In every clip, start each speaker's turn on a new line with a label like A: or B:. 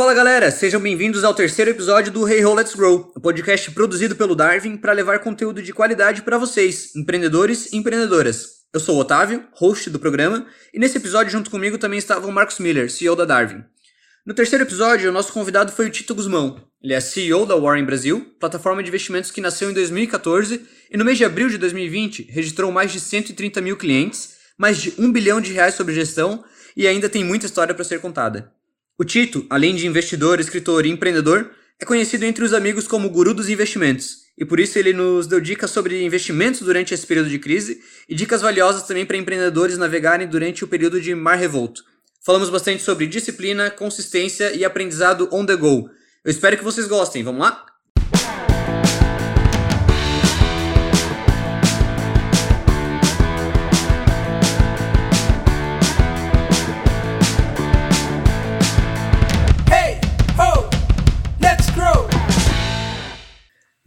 A: Fala galera, sejam bem-vindos ao terceiro episódio do Hey Ho Let's Grow, o podcast produzido pelo Darwin para levar conteúdo de qualidade para vocês, empreendedores e empreendedoras. Eu sou o Otávio, host do programa, e nesse episódio junto comigo também estava o Marcos Miller, CEO da Darwin. No terceiro episódio, o nosso convidado foi o Tito Guzmão. Ele é CEO da Warren Brasil, plataforma de investimentos que nasceu em 2014 e no mês de abril de 2020 registrou mais de 130 mil clientes, mais de um bilhão de reais sob gestão e ainda tem muita história para ser contada. O Tito, além de investidor, escritor e empreendedor, é conhecido entre os amigos como o guru dos investimentos, e por isso ele nos deu dicas sobre investimentos durante esse período de crise e dicas valiosas também para empreendedores navegarem durante o período de mar revolto. Falamos bastante sobre disciplina, consistência e aprendizado on the go. Eu espero que vocês gostem. Vamos lá?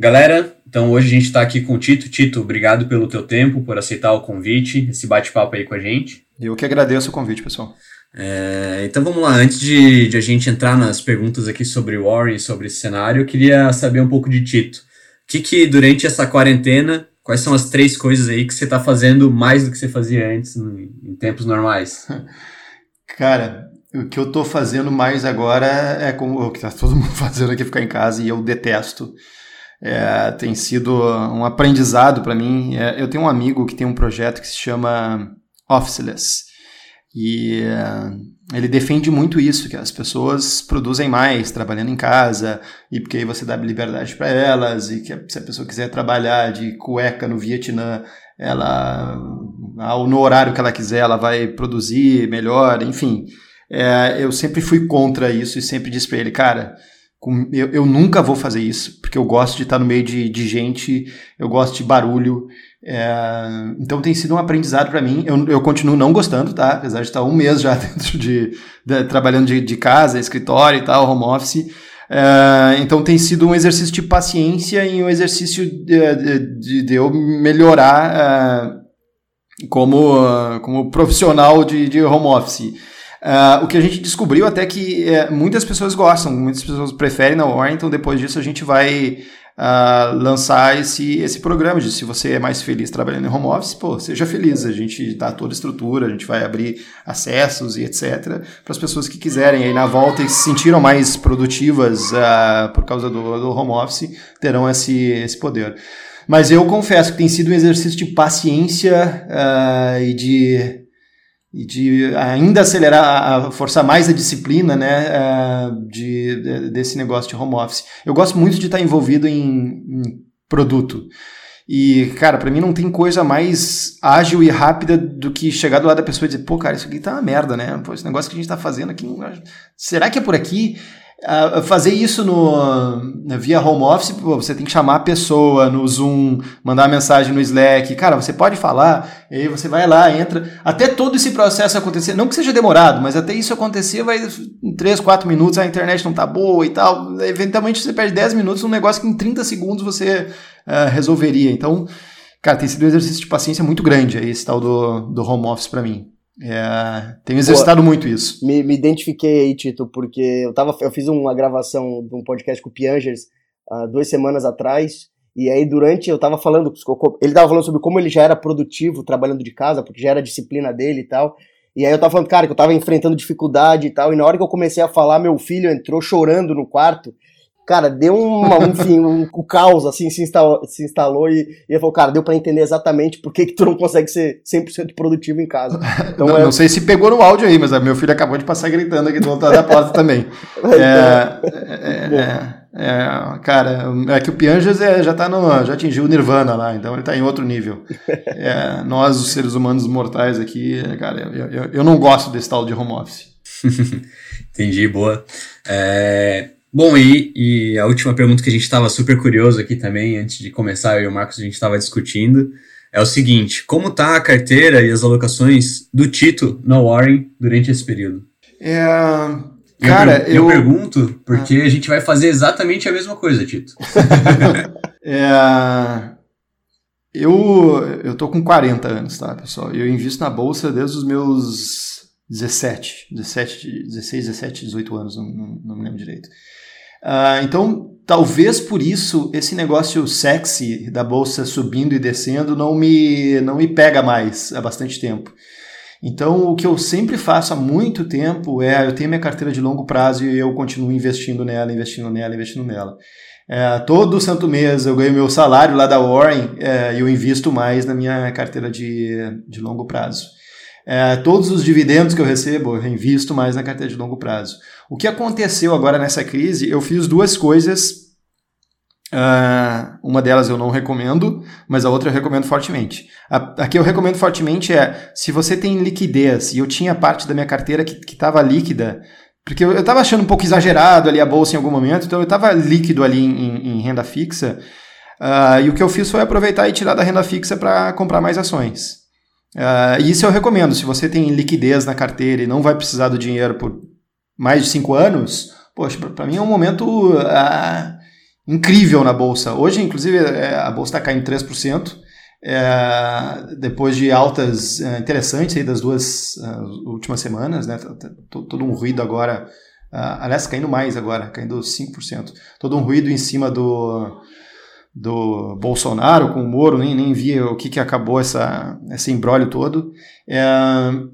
A: Galera, então hoje a gente está aqui com o Tito. Tito, obrigado pelo teu tempo, por aceitar o convite, esse bate-papo aí com a gente.
B: Eu que agradeço o convite, pessoal.
A: É, então vamos lá, antes de, de, a gente entrar nas perguntas aqui sobre o Warren, sobre esse cenário, eu queria saber um pouco de Tito. O que, que durante essa quarentena, quais são as três coisas aí que você está fazendo mais do que você fazia antes, em, em tempos normais?
B: Cara, o que eu estou fazendo mais agora é como o que está todo mundo fazendo aqui, ficar em casa, e eu detesto. É, tem sido um aprendizado para mim. É, eu tenho um amigo que tem um projeto que se chama Officeless. E uh, ele defende muito isso, que as pessoas produzem mais trabalhando em casa, e porque aí você dá liberdade para elas, e que se a pessoa quiser trabalhar de cueca no Vietnã, ela no horário que ela quiser, ela vai produzir melhor, enfim. É, eu sempre fui contra isso e sempre disse para ele, cara, eu, eu, nunca vou fazer isso, porque eu gosto de estar no meio de, de gente, eu gosto de barulho. É, então tem sido um aprendizado para mim. Eu, eu, continuo não gostando, tá? Apesar de estar um mês já dentro de, de trabalhando de, de, casa, escritório e tal, home office. É, então tem sido um exercício de paciência e um exercício de, eu melhorar é, como, como profissional de, de home office. Uh, o que a gente descobriu até que é, muitas pessoas gostam, muitas pessoas preferem na War, então depois disso a gente vai uh, lançar esse, esse programa de se você é mais feliz trabalhando em home office, pô, seja feliz, a gente dá toda a estrutura, a gente vai abrir acessos e etc. para as pessoas que quiserem aí na volta e se sentiram mais produtivas uh, por causa do, do home office, terão esse, esse poder. Mas eu confesso que tem sido um exercício de paciência e de e de ainda acelerar, forçar mais a disciplina né, é, de, desse negócio de home office. Eu gosto muito de estar envolvido em, em produto. E, cara, para mim não tem coisa mais ágil e rápida do que chegar do lado da pessoa e dizer, pô, cara, isso aqui tá uma merda, né? Pô, esse negócio que a gente tá fazendo aqui, será que é por aqui? Uh, fazer isso no, via home office, pô, você tem que chamar a pessoa no Zoom, mandar mensagem no Slack. Cara, você pode falar, aí você vai lá, entra. Até todo esse processo acontecer, não que seja demorado, mas até isso acontecer vai em 3, 4 minutos, a internet não tá boa e tal. Eventualmente você perde 10 minutos num negócio que em 30 segundos você uh, resolveria. Então, cara, tem sido um exercício de paciência muito grande aí, esse tal do, do home office para mim. É, tenho exercitado Pô, muito isso.
C: Me, me, identifiquei aí, Tito, porque eu, tava, eu fiz uma gravação de um podcast com o Piangers há duas semanas atrás, e aí durante eu tava falando, ele tava falando sobre como ele já era produtivo trabalhando de casa, porque já era disciplina dele e tal, e aí eu tava falando, cara, que eu tava enfrentando dificuldade e tal, e na hora que eu comecei a falar, meu filho entrou chorando no quarto, Cara, deu uma, enfim, um, um caos, assim, se instalou, se instalou e, e ele falou, cara, deu para entender exatamente por que, que tu não consegue ser 100% produtivo em casa.
B: Então, não, é... não, sei se pegou no áudio aí, mas meu filho acabou de passar gritando aqui do outro lado da porta também. É, é, é, é, cara, é que o Pianjas é, já, tá no, já atingiu o Nirvana lá, então ele tá em outro nível. É, nós, os seres humanos mortais aqui, cara, eu, eu, eu não gosto desse tal de home office.
A: Entendi, boa. É, Bom, e, e a última pergunta que a gente estava super curioso aqui também, antes de começar, eu e o Marcos a gente estava discutindo, é o seguinte: como tá a carteira e as alocações do Tito na Warren durante esse período?
B: É, cara,
A: eu, eu, eu pergunto porque ah. a gente vai fazer exatamente a mesma coisa, Tito.
B: é, eu, eu tô com 40 anos, tá, pessoal? Eu invisto na bolsa desde os meus 17, 17, 16, 17, 18 anos, não, não, não me lembro direito. Uh, então, talvez por isso esse negócio sexy da bolsa subindo e descendo não me, não me pega mais há bastante tempo. Então, o que eu sempre faço há muito tempo é eu tenho minha carteira de longo prazo e eu continuo investindo nela, investindo nela, investindo nela. É, todo santo mês eu ganho meu salário lá da Warren é, e eu invisto mais na minha carteira de, de longo prazo. É, todos os dividendos que eu recebo, eu reinvisto mais na carteira de longo prazo. O que aconteceu agora nessa crise, eu fiz duas coisas. Uh, uma delas eu não recomendo, mas a outra eu recomendo fortemente. A, a que eu recomendo fortemente é: se você tem liquidez, e eu tinha parte da minha carteira que estava líquida, porque eu estava achando um pouco exagerado ali a bolsa em algum momento, então eu estava líquido ali em, em renda fixa. Uh, e o que eu fiz foi aproveitar e tirar da renda fixa para comprar mais ações. Uh, isso eu recomendo. Se você tem liquidez na carteira e não vai precisar do dinheiro por mais de cinco anos, poxa, para mim é um momento uh, incrível na bolsa. Hoje, inclusive, é, a bolsa está caindo 3%. É, depois de altas é, interessantes aí das duas uh, últimas semanas, né? Tá, tá, todo um ruído agora, uh, aliás, caindo mais agora, caindo 5%. Todo um ruído em cima do, do Bolsonaro com o Moro, nem, nem o que, que acabou essa, esse embrólio todo. É,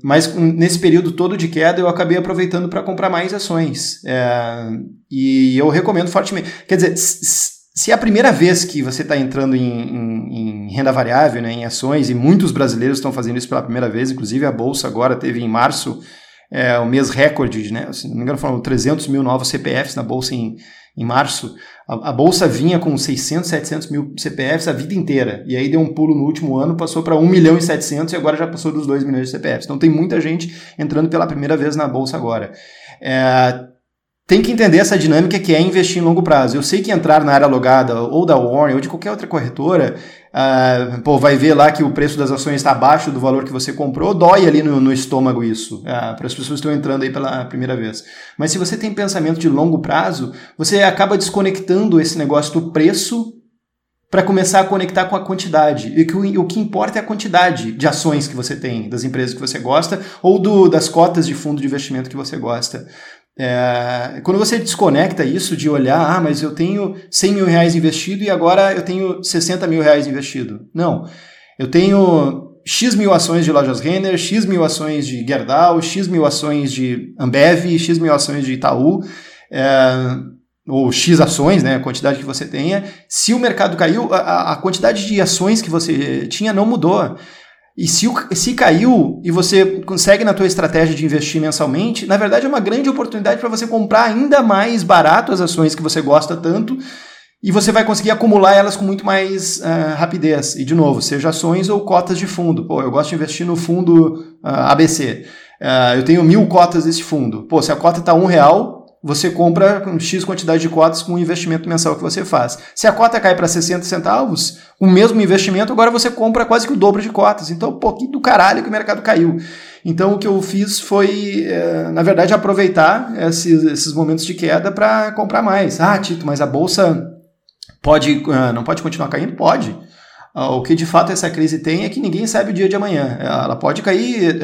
B: mas nesse período todo de queda eu acabei aproveitando para comprar mais ações. É, e eu recomendo fortemente. Quer dizer, se é a primeira vez que você está entrando em, em, em, renda variável, né, em ações, e muitos brasileiros estão fazendo isso pela primeira vez, inclusive a Bolsa agora teve em março é, o mês recorde, né, se não me engano foram 300 mil novos CPFs na Bolsa em, em março. A, a, bolsa vinha com 600, 700 mil CPFs a vida inteira. E aí deu um pulo no último ano, passou para 1 milhão e 700 e agora já passou dos 2 milhões de CPFs. Então tem muita gente entrando pela primeira vez na bolsa agora. É, tem que entender essa dinâmica que é investir em longo prazo. Eu sei que entrar na área logada ou da Warren ou de qualquer outra corretora, uh, pô, vai ver lá que o preço das ações está abaixo do valor que você comprou, dói ali no, no estômago isso, uh, para as pessoas que estão entrando aí pela primeira vez. Mas se você tem pensamento de longo prazo, você acaba desconectando esse negócio do preço para começar a conectar com a quantidade. E que o, o, que importa é a quantidade de ações que você tem, das empresas que você gosta, ou do, das cotas de fundo de investimento que você gosta. É, quando você desconecta isso de olhar, ah, mas eu tenho 100 mil reais investido e agora eu tenho 60 mil reais investido. Não. Eu tenho X mil ações de lojas Renner, X mil ações de Gerdau, X mil ações de Ambev, X mil ações de Itaú, é, ou X ações, né, a quantidade que você tenha. Se o mercado caiu, a, a quantidade de ações que você tinha não mudou. E se, se caiu e você consegue na tua estratégia de investir mensalmente, na verdade é uma grande oportunidade para você comprar ainda mais barato as ações que você gosta tanto e você vai conseguir acumular elas com muito mais uh, rapidez. E de novo, seja ações ou cotas de fundo. Pô, eu gosto de investir no fundo uh, ah, ABC. Uh, ah, eu tenho mil cotas desse fundo. Pô, se a cota está um real, você compra com X quantidade de cotas com o investimento mensal que você faz. Se a cota cai para 60 centavos, o mesmo investimento, agora você compra quase que o dobro de cotas. Então, um pouquinho do caralho que o mercado caiu. Então, o que eu fiz foi, é, na verdade, aproveitar esses, esses momentos de queda para comprar mais. Ah, Tito, mas a bolsa pode, uh, não pode continuar caindo? Pode. Ah, o que de fato essa crise tem é que ninguém sabe o dia de amanhã. Ela pode cair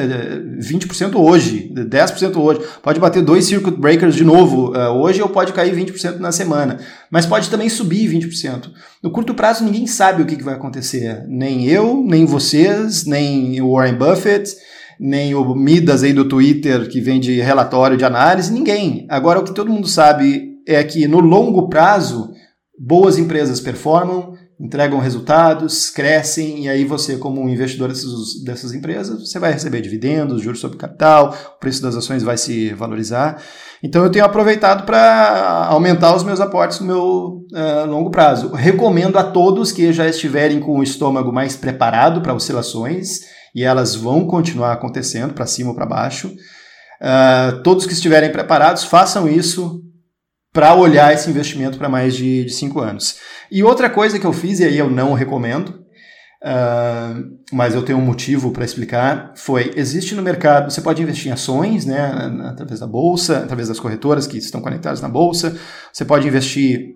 B: 20% eh, hoje, 10% hoje, pode bater dois circuit breakers de novo eh, hoje ou pode cair 20% na semana, mas pode também subir 20%. No curto prazo ninguém sabe o que vai acontecer, nem eu, nem vocês, nem o Warren Buffett, nem o Midas aí do Twitter que vende relatório de análise, ninguém. Agora o que todo mundo sabe é que no longo prazo boas empresas performam, entregam resultados, crescem, e aí você, como um investidor dessas, dessas empresas, você vai receber dividendos, juros sobre capital, o preço das ações vai se valorizar. Então eu tenho aproveitado para aumentar os meus aportes no meu uh, longo prazo. Recomendo a todos que já estiverem com o estômago mais preparado para oscilações, e elas vão continuar acontecendo para cima ou para baixo. Uh, todos que estiverem preparados, façam isso para olhar esse investimento para mais de, de cinco anos. E outra coisa que eu fiz, e aí eu não recomendo, uh, mas eu tenho um motivo para explicar, foi, existe no mercado, você pode investir em ações, né, através da bolsa, através das corretoras que estão conectadas na bolsa, você pode investir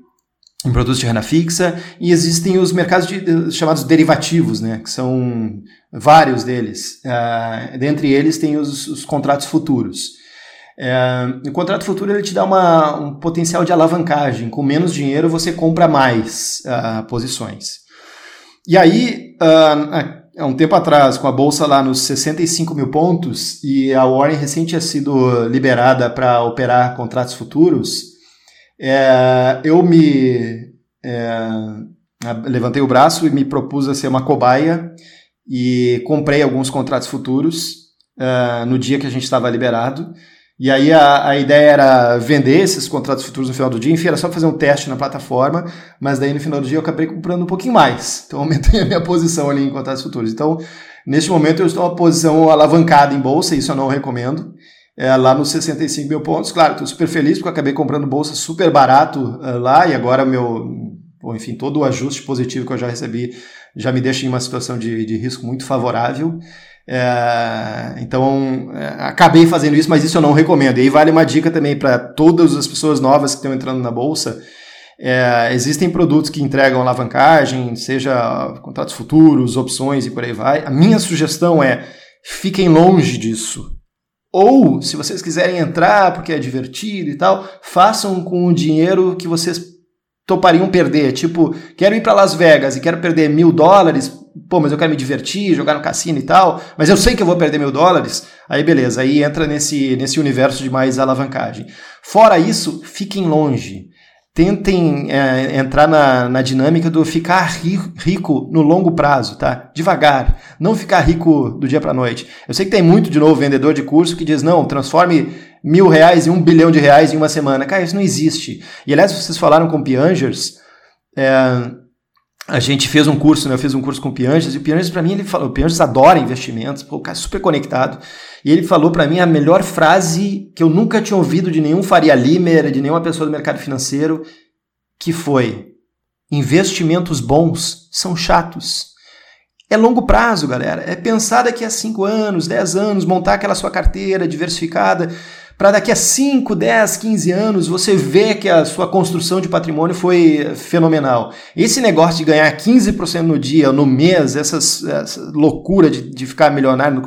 B: em produtos de renda fixa, e existem os mercados de, chamados derivativos, né, que são vários deles. Uh, dentre eles tem os, os contratos futuros. Uh, o contrato futuro ele te dá uma, um potencial de alavancagem. Com menos dinheiro você compra mais uh, posições. E aí, há um tempo atrás, com a bolsa lá nos 65 mil pontos e a Warren recém tinha sido liberada para operar contratos futuros, é, eu me é, levantei o braço e me propus a ser uma cobaia e comprei alguns contratos futuros uh, no dia que a gente estava liberado. E aí a, a ideia era vender esses contratos futuros no final do dia, enfim, era só fazer um teste na plataforma, mas daí no final do dia eu acabei comprando um pouquinho mais. Então aumentei a minha posição ali em contratos futuros. Então, neste momento eu estou uma posição alavancada em bolsa, isso eu não recomendo é, lá nos 65 mil pontos. Claro, estou super feliz porque eu acabei comprando bolsa super barato uh, lá e agora meu, bom, enfim, todo o ajuste positivo que eu já recebi já me deixa em uma situação de, de risco muito favorável. É, então, é, acabei fazendo isso, mas isso eu não recomendo. E aí vale uma dica também para todas as pessoas novas que estão entrando na bolsa. É, existem produtos que entregam alavancagem, seja contratos futuros, opções e por aí vai. A minha sugestão é fiquem longe disso. Ou, se vocês quiserem entrar porque é divertido e tal, façam com o dinheiro que vocês topariam perder. Tipo, quero ir para Las Vegas e quero perder mil dólares, pô, mas eu quero me divertir, jogar no cassino e tal, mas eu sei que eu vou perder mil dólares. Aí beleza, aí entra nesse, nesse universo de mais alavancagem. Fora isso, fiquem longe tentem é, entrar na, na dinâmica do ficar rico, no longo prazo, tá? Devagar, não ficar rico do dia para noite. Eu sei que tem muito, de novo, vendedor de curso que diz, não, transforme mil reais em um bilhão de reais em uma semana. Cara, isso não existe. E aliás, vocês falaram com Piangers, é, a gente fez um curso, né? Eu fiz um curso com o Pianges, e o Pianges, para mim, ele falou: o Pianges adora investimentos, pô, o cara é super conectado. E ele falou para mim a melhor frase que eu nunca tinha ouvido de nenhum Faria Limer, de nenhuma pessoa do mercado financeiro, que foi: investimentos bons são chatos. É longo prazo, galera. É pensar daqui a 5 anos, 10 anos, montar aquela sua carteira diversificada para daqui a 5, 10, 15 anos você ver que a sua construção de patrimônio foi fenomenal. Esse negócio de ganhar 15% no dia, no mês, essas, essa loucura de, de ficar milionário,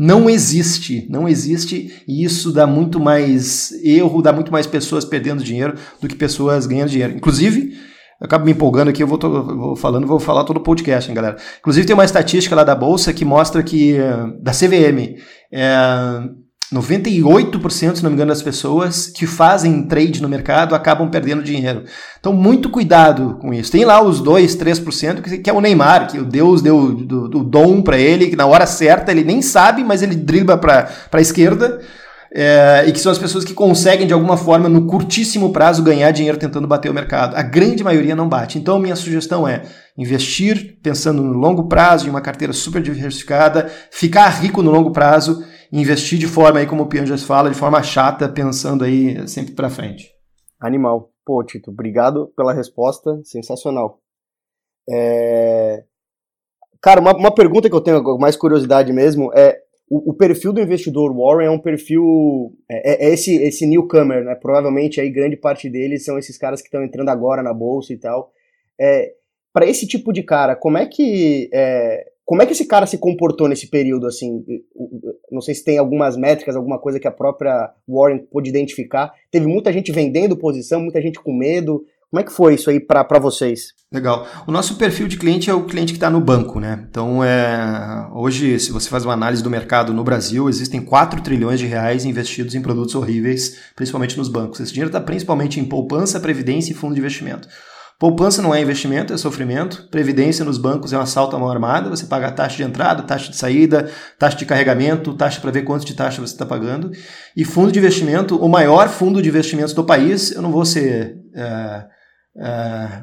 B: não existe. Não existe e isso dá muito mais erro, dá muito mais pessoas perdendo dinheiro do que pessoas ganhando dinheiro. Inclusive, eu acabo me empolgando aqui, eu vou, vou, falando, vou falar todo o podcast, hein, galera. Inclusive tem uma estatística lá da Bolsa que mostra que, da CVM, é, 98%, se não me engano, das pessoas que fazem trade no mercado acabam perdendo dinheiro. Então, muito cuidado com isso. Tem lá os 2, 3%, que é o Neymar, que o Deus deu o dom para ele, que na hora certa ele nem sabe, mas ele dribla para a esquerda. É, e que são as pessoas que conseguem, de alguma forma, no curtíssimo prazo, ganhar dinheiro tentando bater o mercado. A grande maioria não bate. Então, minha sugestão é investir pensando no longo prazo, em uma carteira super diversificada, ficar rico no longo prazo investir de forma aí, como o Pianjas fala, de forma chata, pensando aí sempre para frente.
C: Animal. Pô, Tito, obrigado pela resposta, sensacional. É... Cara, uma, uma pergunta que eu tenho mais curiosidade mesmo é o, o perfil do investidor Warren é um perfil é, é, é, esse esse newcomer, né? Provavelmente aí grande parte deles são esses caras que estão entrando agora na bolsa e tal. É, para esse tipo de cara, como é que é, como é que esse cara se comportou nesse período, assim? Não sei se tem algumas métricas, alguma coisa que a própria Warren pôde identificar. Teve muita gente vendendo posição, muita gente com medo. Como é que foi isso aí para vocês?
B: Legal. O nosso perfil de cliente é o cliente que está no banco, né? Então, é, hoje, se você faz uma análise do mercado no Brasil, existem 4 trilhões de reais investidos em produtos horríveis, principalmente nos bancos. Esse dinheiro está principalmente em poupança, previdência e fundo de investimento. Poupança não é investimento, é sofrimento. Previdência nos bancos é um assalto à mão armada. Você paga a taxa de entrada, taxa de saída, taxa de carregamento, taxa para ver quanto de taxa você está pagando. E fundo de investimento, o maior fundo de investimentos do país, eu não vou ser é, é,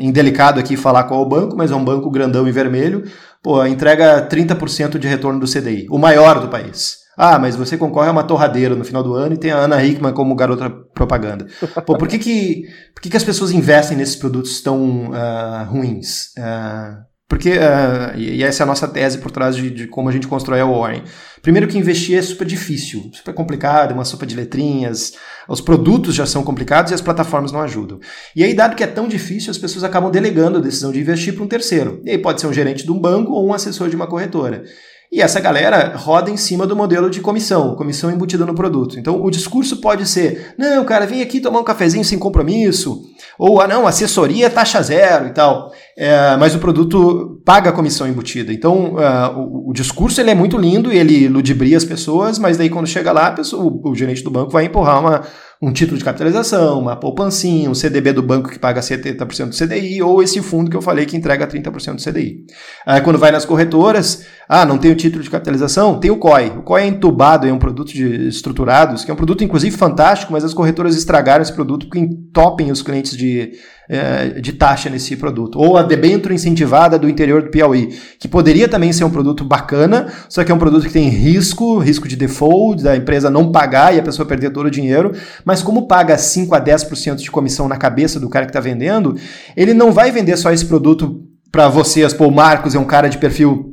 B: indelicado aqui falar qual é o banco, mas é um banco grandão e vermelho. Pô, entrega 30% de retorno do CDI, o maior do país. Ah, mas você concorre a uma torradeira no final do ano e tem a Ana Hickman como garota propaganda. Pô, por que, que, por que, que as pessoas investem nesses produtos tão uh, ruins? Uh, Porque, uh, e essa é a nossa tese por trás de, de, como a gente constrói a Warren. Primeiro que investir é super difícil, super complicado, uma sopa de letrinhas, os produtos já são complicados e as plataformas não ajudam. E aí, dado que é tão difícil, as pessoas acabam delegando a decisão de investir para um terceiro. E aí pode ser um gerente de um banco ou um assessor de uma corretora. E essa galera roda em cima do modelo de comissão, comissão embutida no produto. Então o discurso pode ser: não, cara, vem aqui tomar um cafezinho sem compromisso, ou ah, não, assessoria taxa zero e tal. É, mas o produto paga a comissão embutida. Então uh, o, o, discurso ele é muito lindo, ele ludibria as pessoas, mas daí quando chega lá, pessoa, o, o gerente do banco vai empurrar uma um título de capitalização, uma poupancinha, um CDB do banco que paga 70% do CDI, ou esse fundo que eu falei que entrega 30% do CDI. Aí quando vai nas corretoras, ah, não tem o título de capitalização? Tem o COI. O COI é entubado, é um produto de estruturados, que é um produto inclusive fantástico, mas as corretoras estragaram esse produto porque entopem os clientes de é, de taxa nesse produto. Ou a debênture incentivada do interior do Piauí, que poderia também ser um produto bacana, só que é um produto que tem risco, risco de default, da empresa não pagar e a pessoa perder todo o dinheiro, mas como paga 5 a 10% de comissão na cabeça do cara que está vendendo, ele não vai vender só esse produto para vocês, pô, o Marcos é um cara de perfil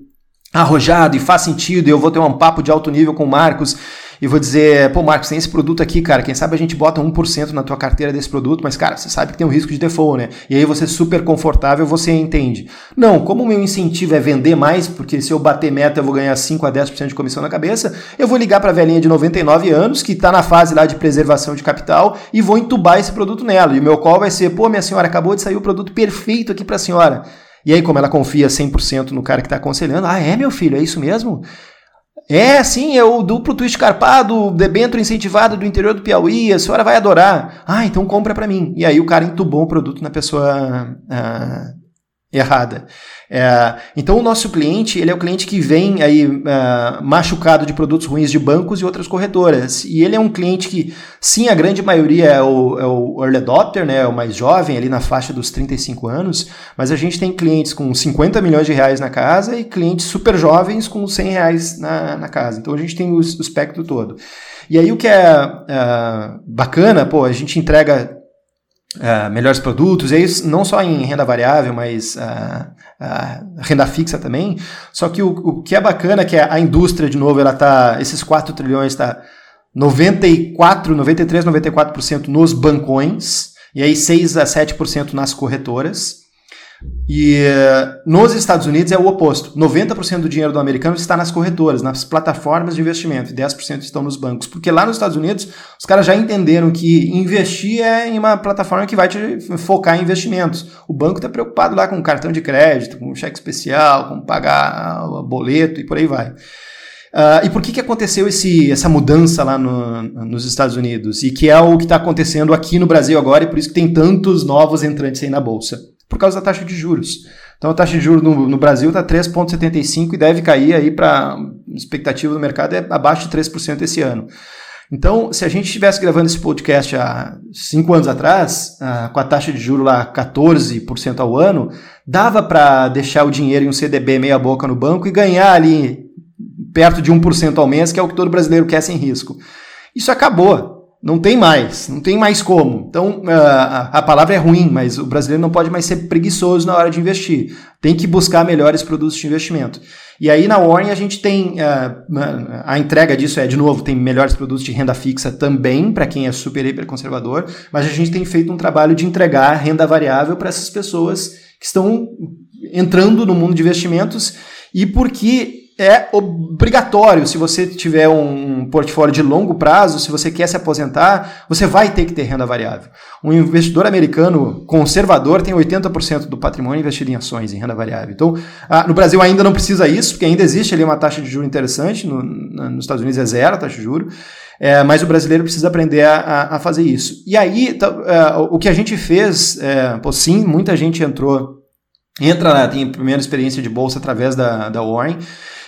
B: arrojado e faz sentido, eu vou ter um papo de alto nível com o Marcos e vou dizer, pô, Marcos, tem esse produto aqui, cara, quem sabe a gente bota 1% na tua carteira desse produto, mas, cara, você sabe que tem um risco de default, né? E aí você é super confortável, você entende. Não, como o meu incentivo é vender mais, porque se eu bater meta eu vou ganhar 5 a 10% de comissão na cabeça, eu vou ligar para a velhinha de 99 anos, que está na fase lá de preservação de capital, e vou entubar esse produto nela. E o meu call vai ser, pô, minha senhora, acabou de sair o produto perfeito aqui para a senhora. E aí, como ela confia 100% no cara que está aconselhando, ah, é, meu filho, é isso mesmo? É, sim, é o duplo twist carpado, debênture incentivado do interior do Piauí, a senhora vai adorar. Ah, então compra para mim. E aí o cara entubou o produto na pessoa ah, errada. É, então o nosso cliente, ele é o cliente que vem aí uh, machucado de produtos ruins de bancos e outras corretoras. E ele é um cliente que, sim, a grande maioria é o, é o early adopter, né, é o mais jovem, ali na faixa dos 35 anos, mas a gente tem clientes com 50 milhões de reais na casa e clientes super jovens com 100 reais na, na casa. Então a gente tem o, o espectro todo. E aí o que é uh, bacana, pô, a gente entrega Uh, melhores produtos, e isso não só em renda variável, mas renda fixa também. Só que o, o, que é bacana é que a indústria, de novo, ela tá. Esses 4 trilhões está 94, 93, 94% nos bancões, e aí 6 a 7% nas corretoras. E uh, nos Estados Unidos é o oposto. 90% do dinheiro do americano está nas corretoras, nas plataformas de investimento, e 10% estão nos bancos. Porque lá nos Estados Unidos, os caras já entenderam que investir é em uma plataforma que vai te focar em investimentos. O banco está preocupado lá com cartão de crédito, com cheque especial, com pagar boleto e por aí vai. Uh, e por que, que aconteceu esse, essa mudança lá no, nos Estados Unidos? E que é o que está acontecendo aqui no Brasil agora, e por isso que tem tantos novos entrantes aí na Bolsa por causa da taxa de juros. Então a taxa de juros no, no Brasil está 3,75 e deve cair aí para expectativa do mercado é abaixo de 3% esse ano. Então, se a gente estivesse gravando esse podcast há cinco anos atrás, ah, com a taxa de juros lá 14% ao ano, dava para deixar o dinheiro em um CDB meia boca no banco e ganhar ali perto de 1% ao mês, que é o que todo brasileiro quer sem risco. Isso acabou. Não tem mais, não tem mais como. Então, a, a palavra é ruim, mas o brasileiro não pode mais ser preguiçoso na hora de investir. Tem que buscar melhores produtos de investimento. E aí na Warren a gente tem uh, a entrega disso é de novo tem melhores produtos de renda fixa também para quem é super hiper conservador, mas a gente tem feito um trabalho de entregar renda variável para essas pessoas que estão entrando no mundo de investimentos e porque é obrigatório. Se você tiver um portfólio de longo prazo, se você quer se aposentar, você vai ter que ter renda variável. Um investidor americano conservador tem 80% do patrimônio investido em ações, em renda variável. Então, ah, no Brasil ainda não precisa isso, porque ainda existe ali uma taxa de juro interessante. No, nos Estados Unidos é zero a taxa de juro. É, mas o brasileiro precisa aprender a, a fazer isso. E aí, tá, é, o que a gente fez, é, pô, sim, muita gente entrou, entra, né, tem a primeira experiência de bolsa através da, da Warren.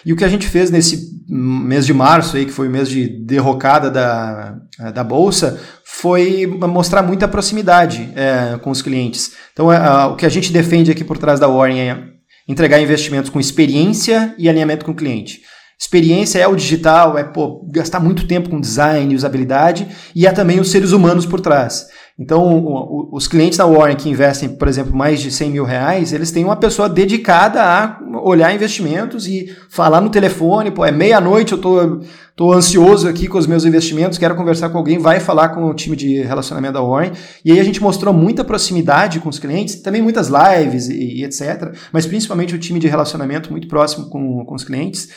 B: E o que a gente fez nesse mês de março, aí, que foi o mês de derrocada da, da Bolsa, foi mostrar muita proximidade é, com os clientes. Então, é, o que a gente defende aqui por trás da Warren é entregar investimentos com experiência e alinhamento com o cliente. Experiência é o digital, é pô, gastar muito tempo com design, usabilidade, e é também os seres humanos por trás. Então, os clientes da Warren que investem, por exemplo, mais de 100 mil reais, eles têm uma pessoa dedicada a olhar investimentos e falar no telefone, pô, é meia-noite, eu tô, tô ansioso aqui com os meus investimentos, quero conversar com alguém, vai falar com o time de relacionamento da Warren. E aí a gente mostrou muita proximidade com os clientes, também muitas lives e, e etc., mas principalmente o time de relacionamento muito próximo com, com os clientes.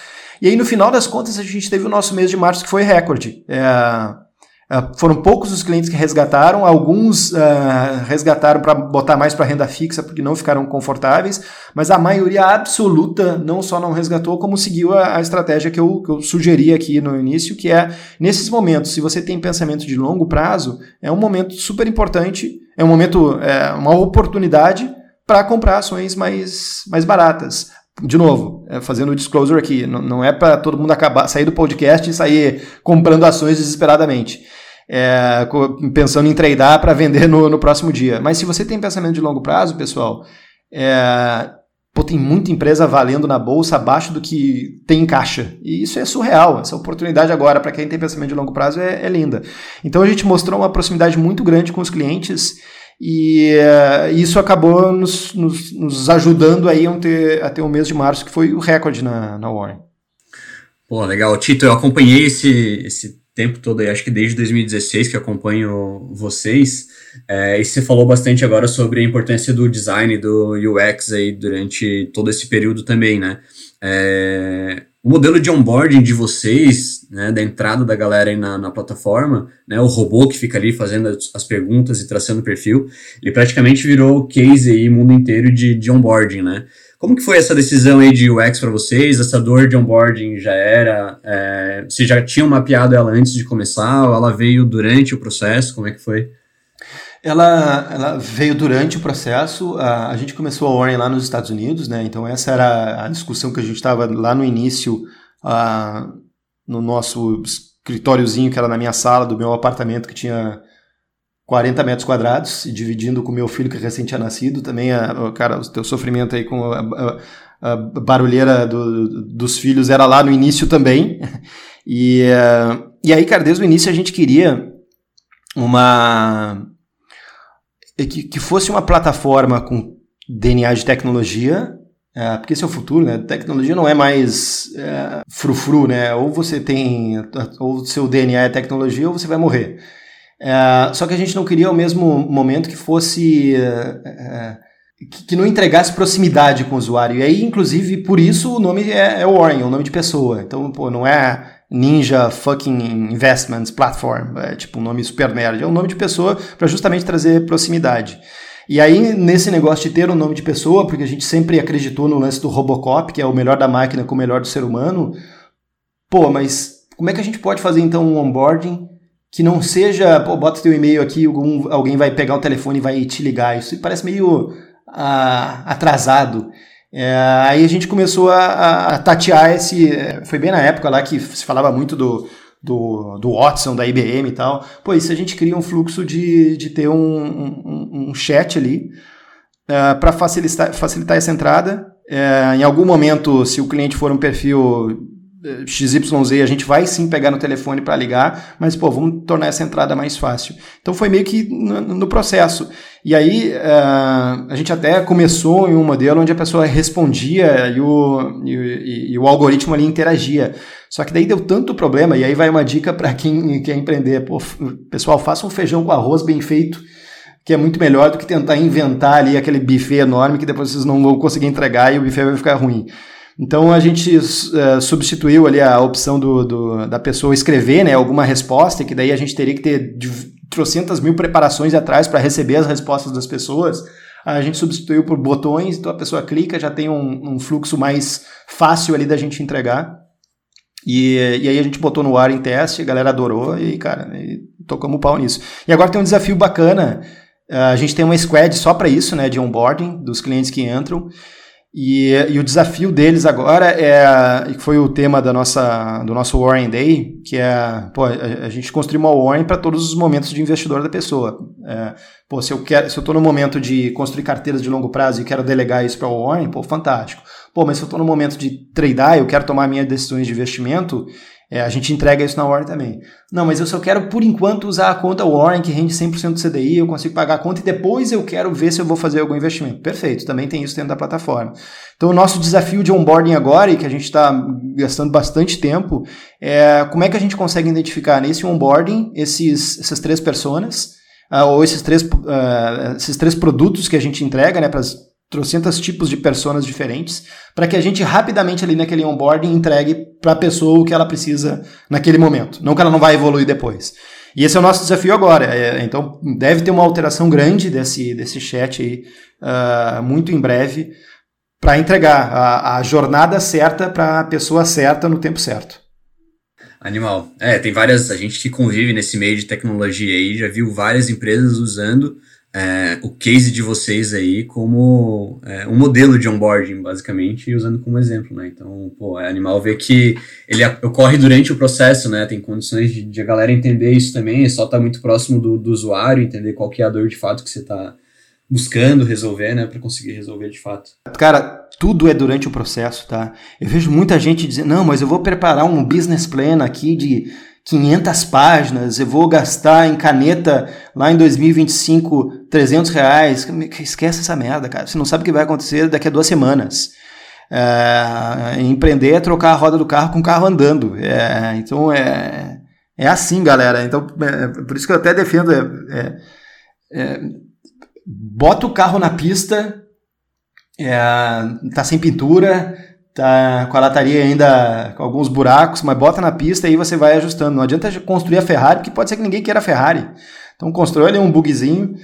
B: E aí, no final das contas, a gente teve o nosso mês de março que foi recorde. É, Uh, foram poucos os clientes que resgataram, alguns uh, resgataram para botar mais para renda fixa porque não ficaram confortáveis, mas a maioria absoluta não só não resgatou, como seguiu a, a estratégia que eu, que eu, sugeri aqui no início, que é nesses momentos, se você tem pensamento de longo prazo, é um momento super importante, é um momento, é uma oportunidade para comprar ações mais, mais baratas de novo, é, fazendo o disclosure aqui, não, é para todo mundo acabar sair do podcast e sair comprando ações desesperadamente é, pensando em tradear para vender no, no, próximo dia. Mas se você tem pensamento de longo prazo, pessoal, é, pô, tem muita empresa valendo na bolsa abaixo do que tem em caixa. E isso é surreal. Essa oportunidade agora, para quem tem pensamento de longo prazo, é, é, linda. Então a gente mostrou uma proximidade muito grande com os clientes. E uh, isso acabou nos, nos, nos, ajudando aí a ter, a ter mês de março que foi o recorde na, na Warren.
A: Pô, legal. Tito, eu acompanhei esse, esse tempo todo, acho que desde 2016 que acompanho vocês, é, e você falou bastante agora sobre a importância do design, do UX aí durante todo esse período também, né? É, o modelo de onboarding de vocês, né, da entrada da galera aí na, na plataforma, né, o robô que fica ali fazendo as, as perguntas e traçando o perfil, ele praticamente virou case aí mundo inteiro de, de onboarding, né? Como que foi essa decisão aí de UX para vocês? Essa dor de onboarding já era? É, vocês já tinham mapeado ela antes de começar? Ou ela veio durante o processo? Como é que foi?
B: Ela, ela veio durante o processo. A, a gente começou a Warren lá nos Estados Unidos, né? Então essa era a discussão que a gente estava lá no início, uh, no nosso escritóriozinho que era na minha sala do meu apartamento que tinha 40 metros quadrados, e dividindo com meu filho que recém tinha nascido, também, a, cara, o teu sofrimento aí com a, a, a barulheira do, dos filhos era lá no início também. E, uh, e aí, cara, desde o início a gente queria uma. Que, que fosse uma plataforma com DNA de tecnologia, é, porque esse é o futuro, né? Tecnologia não é mais é, frufru, né? Ou você tem, ou seu DNA é tecnologia, ou você vai morrer. É, só que a gente não queria ao mesmo momento que fosse. É, é, que, que, não entregasse proximidade com o usuário. E aí, inclusive, por isso o nome é, é Warren, é o nome de pessoa. Então, pô, não é Ninja Fucking Investments Platform, é tipo um nome super nerd. É um nome de pessoa para justamente trazer proximidade. E aí, nesse negócio de ter um nome de pessoa, porque a gente sempre acreditou no lance do Robocop, que é o melhor da máquina com o melhor do ser humano, pô, mas como é que a gente pode fazer então um onboarding que não seja, pô, bota teu e-mail aqui, algum, alguém vai pegar o telefone e vai te ligar. Isso parece meio ah, atrasado. É, aí a gente começou a, a, tatear esse. Foi bem na época lá que se falava muito do, do, do Watson, da IBM e tal. Pô, se a gente cria um fluxo de, de ter um, um, um chat ali é, para facilitar, facilitar essa entrada. É, em algum momento, se o cliente for um perfil XYZ, a gente vai sim pegar no telefone para ligar, mas pô, vamos tornar essa entrada mais fácil. Então foi meio que no, no processo. E aí uh, a gente até começou em um modelo onde a pessoa respondia e o, e, e o algoritmo ali interagia. Só que daí deu tanto problema, e aí vai uma dica para quem quer empreender. Pô, pessoal, faça um feijão com arroz bem feito, que é muito melhor do que tentar inventar ali aquele buffet enorme que depois vocês não vão conseguir entregar e o buffet vai ficar ruim. Então a gente uh, substituiu ali a opção do, do, da pessoa escrever né, alguma resposta, que daí a gente teria que ter trocentas mil preparações atrás para receber as respostas das pessoas. A gente substituiu por botões, então a pessoa clica, já tem um, um fluxo mais fácil ali da gente entregar. E, e, aí a gente botou no ar em teste, a galera adorou e, cara, e tocamos o pau nisso. E agora tem um desafio bacana. A gente tem uma squad só para isso, né, de onboarding dos clientes que entram. E, e, o desafio deles agora é, que foi o tema da nossa, do nosso Warren Day, que é, pô, a, a gente construir uma Warren para todos os momentos de investidor da pessoa. É, pô, se eu quero, se eu estou no momento de construir carteiras de longo prazo e quero delegar isso para o Warren, pô, fantástico. Pô, mas se eu estou no momento de tradear, eu quero tomar minhas decisões de investimento, é, a gente entrega isso na Warren também. Não, mas eu só quero, por enquanto, usar a conta Warren, que rende 100% do CDI, eu consigo pagar a conta e depois eu quero ver se eu vou fazer algum investimento. Perfeito, também tem isso dentro da plataforma. Então, o nosso desafio de onboarding agora, e que a gente está gastando bastante tempo, é como é que a gente consegue identificar nesse onboarding esses, essas três personas, uh, ou esses três, uh, esses três produtos que a gente entrega né, para as trocentas tipos de personas diferentes, para que a gente rapidamente ali naquele onboarding entregue para a pessoa o que ela precisa naquele momento, não que ela não vai evoluir depois. E esse é o nosso desafio agora. É, então deve ter uma alteração grande desse, desse chat aí, uh, muito em breve, para entregar a, a jornada certa para a pessoa certa no tempo certo.
A: Animal. É, tem várias. A gente que convive nesse meio de tecnologia aí já viu várias empresas usando é, o case de vocês aí como é, um modelo de onboarding, basicamente, usando como exemplo, né? Então, pô, é animal ver que ele ocorre durante o processo, né? Tem condições de, de a galera entender isso também, é só estar tá muito próximo do, do, usuário, entender qual que é a dor de fato que você está buscando resolver, né? Para conseguir resolver de fato.
B: Cara, tudo é durante o processo, tá? Eu vejo muita gente dizendo, não, mas eu vou preparar um business plan aqui de 500 páginas, eu vou gastar em caneta lá em 2025 300 reais. Esquece essa merda, cara. Você não sabe o que vai acontecer daqui a duas semanas. É, empreender é trocar a roda do carro com o carro andando. É, então é, é assim, galera. Então, é, por isso que eu até defendo. É, é, é bota o carro na pista, tá sem pintura, tá com a lataria ainda com alguns buracos, mas bota na pista e aí você vai ajustando. Não adianta construir a Ferrari, porque pode ser que ninguém queira a Ferrari. Então constrói ali um bugzinho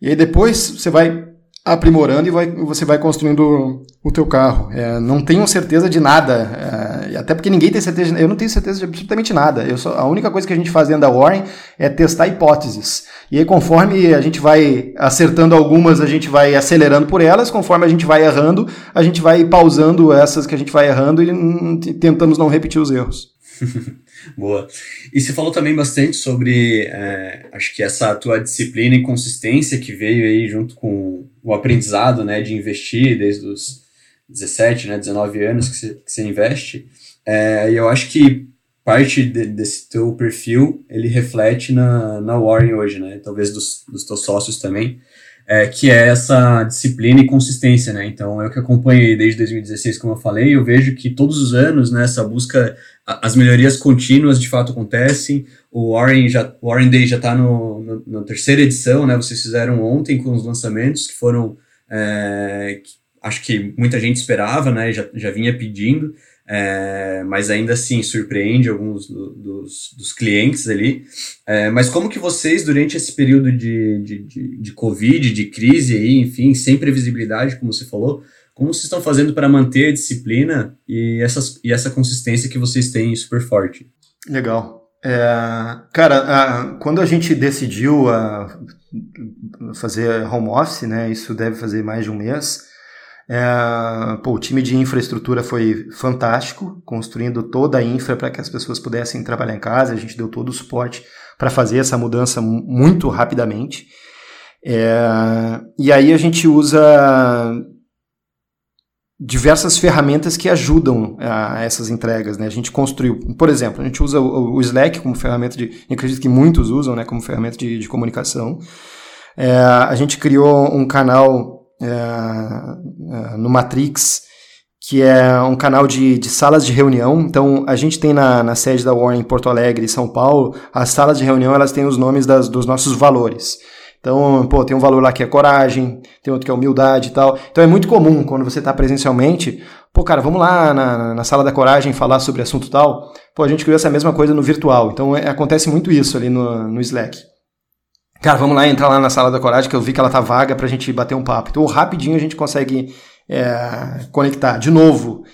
B: e aí depois você vai aprimorando e vai, você vai construindo o teu carro. É, não tenho certeza de nada, é, até porque ninguém tem certeza, eu não tenho certeza de absolutamente nada. Eu só, a única coisa que a gente faz dentro da Warren é testar hipóteses. E aí conforme a gente vai acertando algumas, a gente vai acelerando por elas, conforme a gente vai errando, a gente vai pausando essas que a gente vai errando e tentamos não repetir os erros.
A: Boa. E você falou também bastante sobre, é, acho que essa tua disciplina e consistência que veio aí junto com o aprendizado, né, de investir desde os 17, né, 19 anos que você, que você investe. É, e eu acho que parte de, desse teu perfil, ele reflete na, na Warren hoje, né, talvez dos, dos teus sócios também, é, que é essa disciplina e consistência, né? Então, eu que acompanhei desde 2016, como eu falei, eu vejo que todos os anos, né, essa busca, as melhorias contínuas de fato acontecem. O Warren, já, o Warren Day já está na terceira edição, né? Vocês fizeram ontem com os lançamentos que foram, é, que acho que muita gente esperava, né? Já, já vinha pedindo é, mas ainda assim surpreende alguns do, dos, dos, clientes ali. É, mas como que vocês, durante esse período de, de, de, de, Covid, de crise aí, enfim, sem previsibilidade, como você falou, como vocês estão fazendo para manter a disciplina e, essas, e essa consistência que vocês têm super forte?
B: Legal. É, cara, a, quando a gente decidiu a, fazer home office, né, isso deve fazer mais de um mês, é, pô, o time de infraestrutura foi fantástico, construindo toda a infra para que as pessoas pudessem trabalhar em casa. A gente deu todo o suporte para fazer essa mudança muito rapidamente. É, e aí a gente usa diversas ferramentas que ajudam a essas entregas, né? A gente construiu, por exemplo, a gente usa o, Slack como ferramenta de, acredito que muitos usam, né, como ferramenta de, de comunicação. É, a gente criou um canal é, é, no Matrix, que é um canal de, de, salas de reunião. Então, a gente tem na, na sede da Warren em Porto Alegre São Paulo, as salas de reunião elas têm os nomes das, dos nossos valores. Então, pô, tem um valor lá que é coragem, tem outro que é humildade e tal. Então é muito comum quando você está presencialmente, pô, cara, vamos lá na, na, sala da coragem falar sobre assunto tal. Pô, a gente criou essa mesma coisa no virtual. Então é, acontece muito isso ali no, no Slack. Cara, vamos lá entrar lá na sala da coragem que eu vi que ela tá vaga pra gente bater um papo. Então, rapidinho a gente consegue é, conectar. De novo,